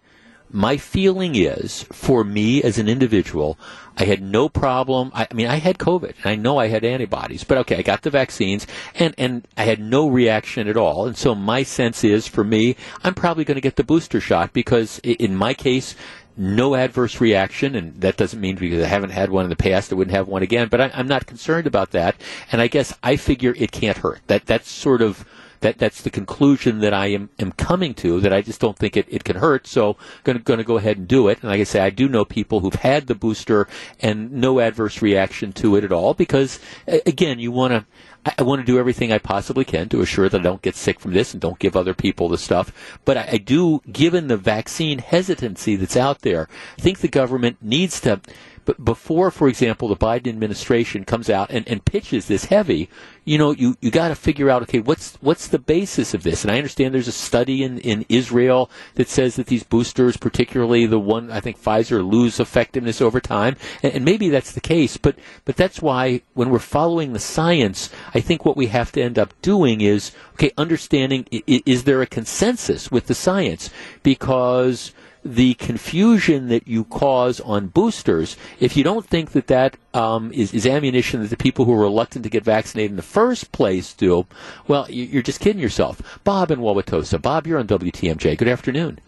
my feeling is for me as an individual, I had no problem. I, I mean, I had COVID, and I know I had antibodies, but okay, I got the vaccines, and and I had no reaction at all. And so my sense is, for me, I'm probably going to get the booster shot because in my case. No adverse reaction, and that doesn't mean because I haven't had one in the past, I wouldn't have one again. But I, I'm not concerned about that, and I guess I figure it can't hurt. That that's sort of that that's the conclusion that I am, am coming to that I just don't think it, it can hurt. So going to go ahead and do it. And like I say, I do know people who've had the booster and no adverse reaction to it at all because again, you want to. I- I want to do everything I possibly can to assure that I don't get sick from this and don't give other people the stuff. But I, I do, given the vaccine hesitancy that's out there, I think the government needs to but before, for example, the Biden administration comes out and, and pitches this heavy, you know, you, you got to figure out, okay, what's what's the basis of this? And I understand there's a study in, in Israel that says that these boosters, particularly the one I think Pfizer, lose effectiveness over time, and, and maybe that's the case. But but that's why when we're following the science, I think what we have to end up doing is okay, understanding is there a consensus with the science because the confusion that you cause on boosters, if you don't think that that um, is, is ammunition that the people who are reluctant to get vaccinated in the first place do, well, you- you're just kidding yourself. Bob in Wauwatosa. Bob, you're on WTMJ. Good afternoon.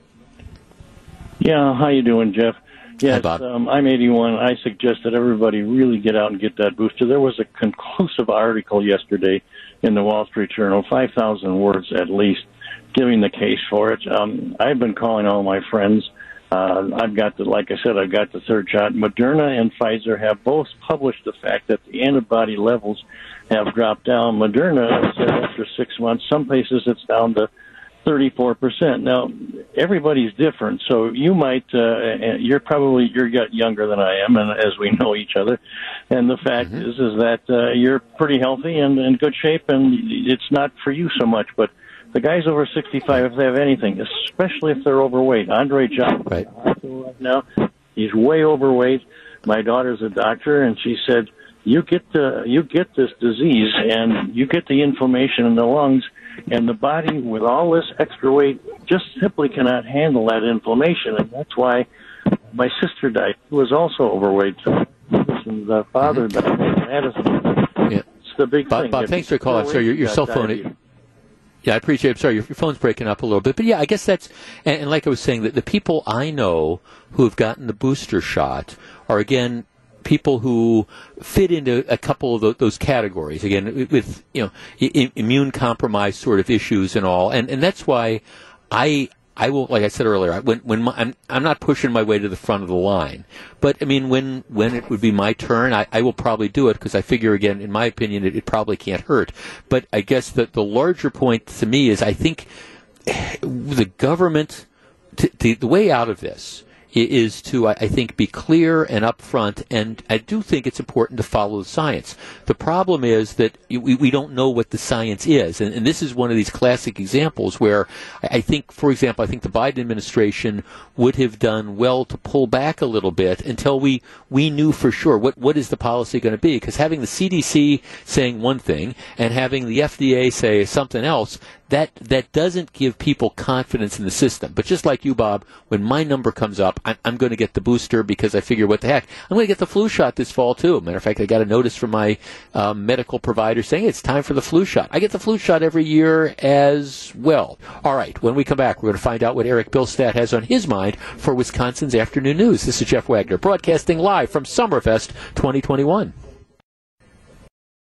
Yeah, how you doing, Jeff? Yes, Bob. Um, I'm 81. I suggest that everybody really get out and get that booster. There was a conclusive article yesterday in the Wall Street Journal, 5,000 words at least, giving the case for it. Um, I've been calling all my friends. Uh, I've got the, like I said, I've got the third shot. Moderna and Pfizer have both published the fact that the antibody levels have dropped down. Moderna said after six months, some places it's down to 34%. Now, everybody's different, so you might, uh, you're probably, you're younger than I am, and as we know each other, and the fact is, is that, uh, you're pretty healthy and in good shape, and it's not for you so much, but the guys over 65, if they have anything, especially if they're overweight, Andre Johnson, right. right now, he's way overweight. My daughter's a doctor, and she said, you get the, you get this disease, and you get the inflammation in the lungs, and the body with all this extra weight just simply cannot handle that inflammation, and that's why my sister died. Who was also overweight. And the father mm-hmm. died. Madison. Yeah. It's the big Bob, thing. Bob If thanks for calling. Sorry, your, your cell phone. diabetes. Yeah, I appreciate it. I'm sorry, your, your phone's breaking up a little bit. But yeah, I guess that's, and, and like I was saying, that the people I know who have gotten the booster shot are, again, people who fit into a couple of tho- those categories. Again, with, you know, immune compromised sort of issues and all. And, and that's why I, I will, like I said earlier, when when my, I'm I'm not pushing my way to the front of the line, but I mean when when it would be my turn, I, I will probably do it because I figure again, in my opinion, it, it probably can't hurt. But I guess that the larger point to me is I think the government, t- t- the way out of this is to, I think, be clear and upfront. And I do think it's important to follow the science. The problem is that we, we don't know what the science is. And, and this is one of these classic examples where I think, for example, I think the Biden administration would have done well to pull back a little bit until we, we knew for sure what, what is the policy going to be. Because having the CDC saying one thing and having the FDA say something else, that that doesn't give people confidence in the system. But just like you, Bob, when my number comes up, I'm, I'm going to get the booster because I figure, what the heck, I'm going to get the flu shot this fall too. Matter of fact, I got a notice from my um, medical provider saying it's time for the flu shot. I get the flu shot every year as well. All right, when we come back, we're going to find out what Eric Bilstead has on his mind for Wisconsin's afternoon news. This is Jeff Wagner broadcasting live from Summerfest 2021.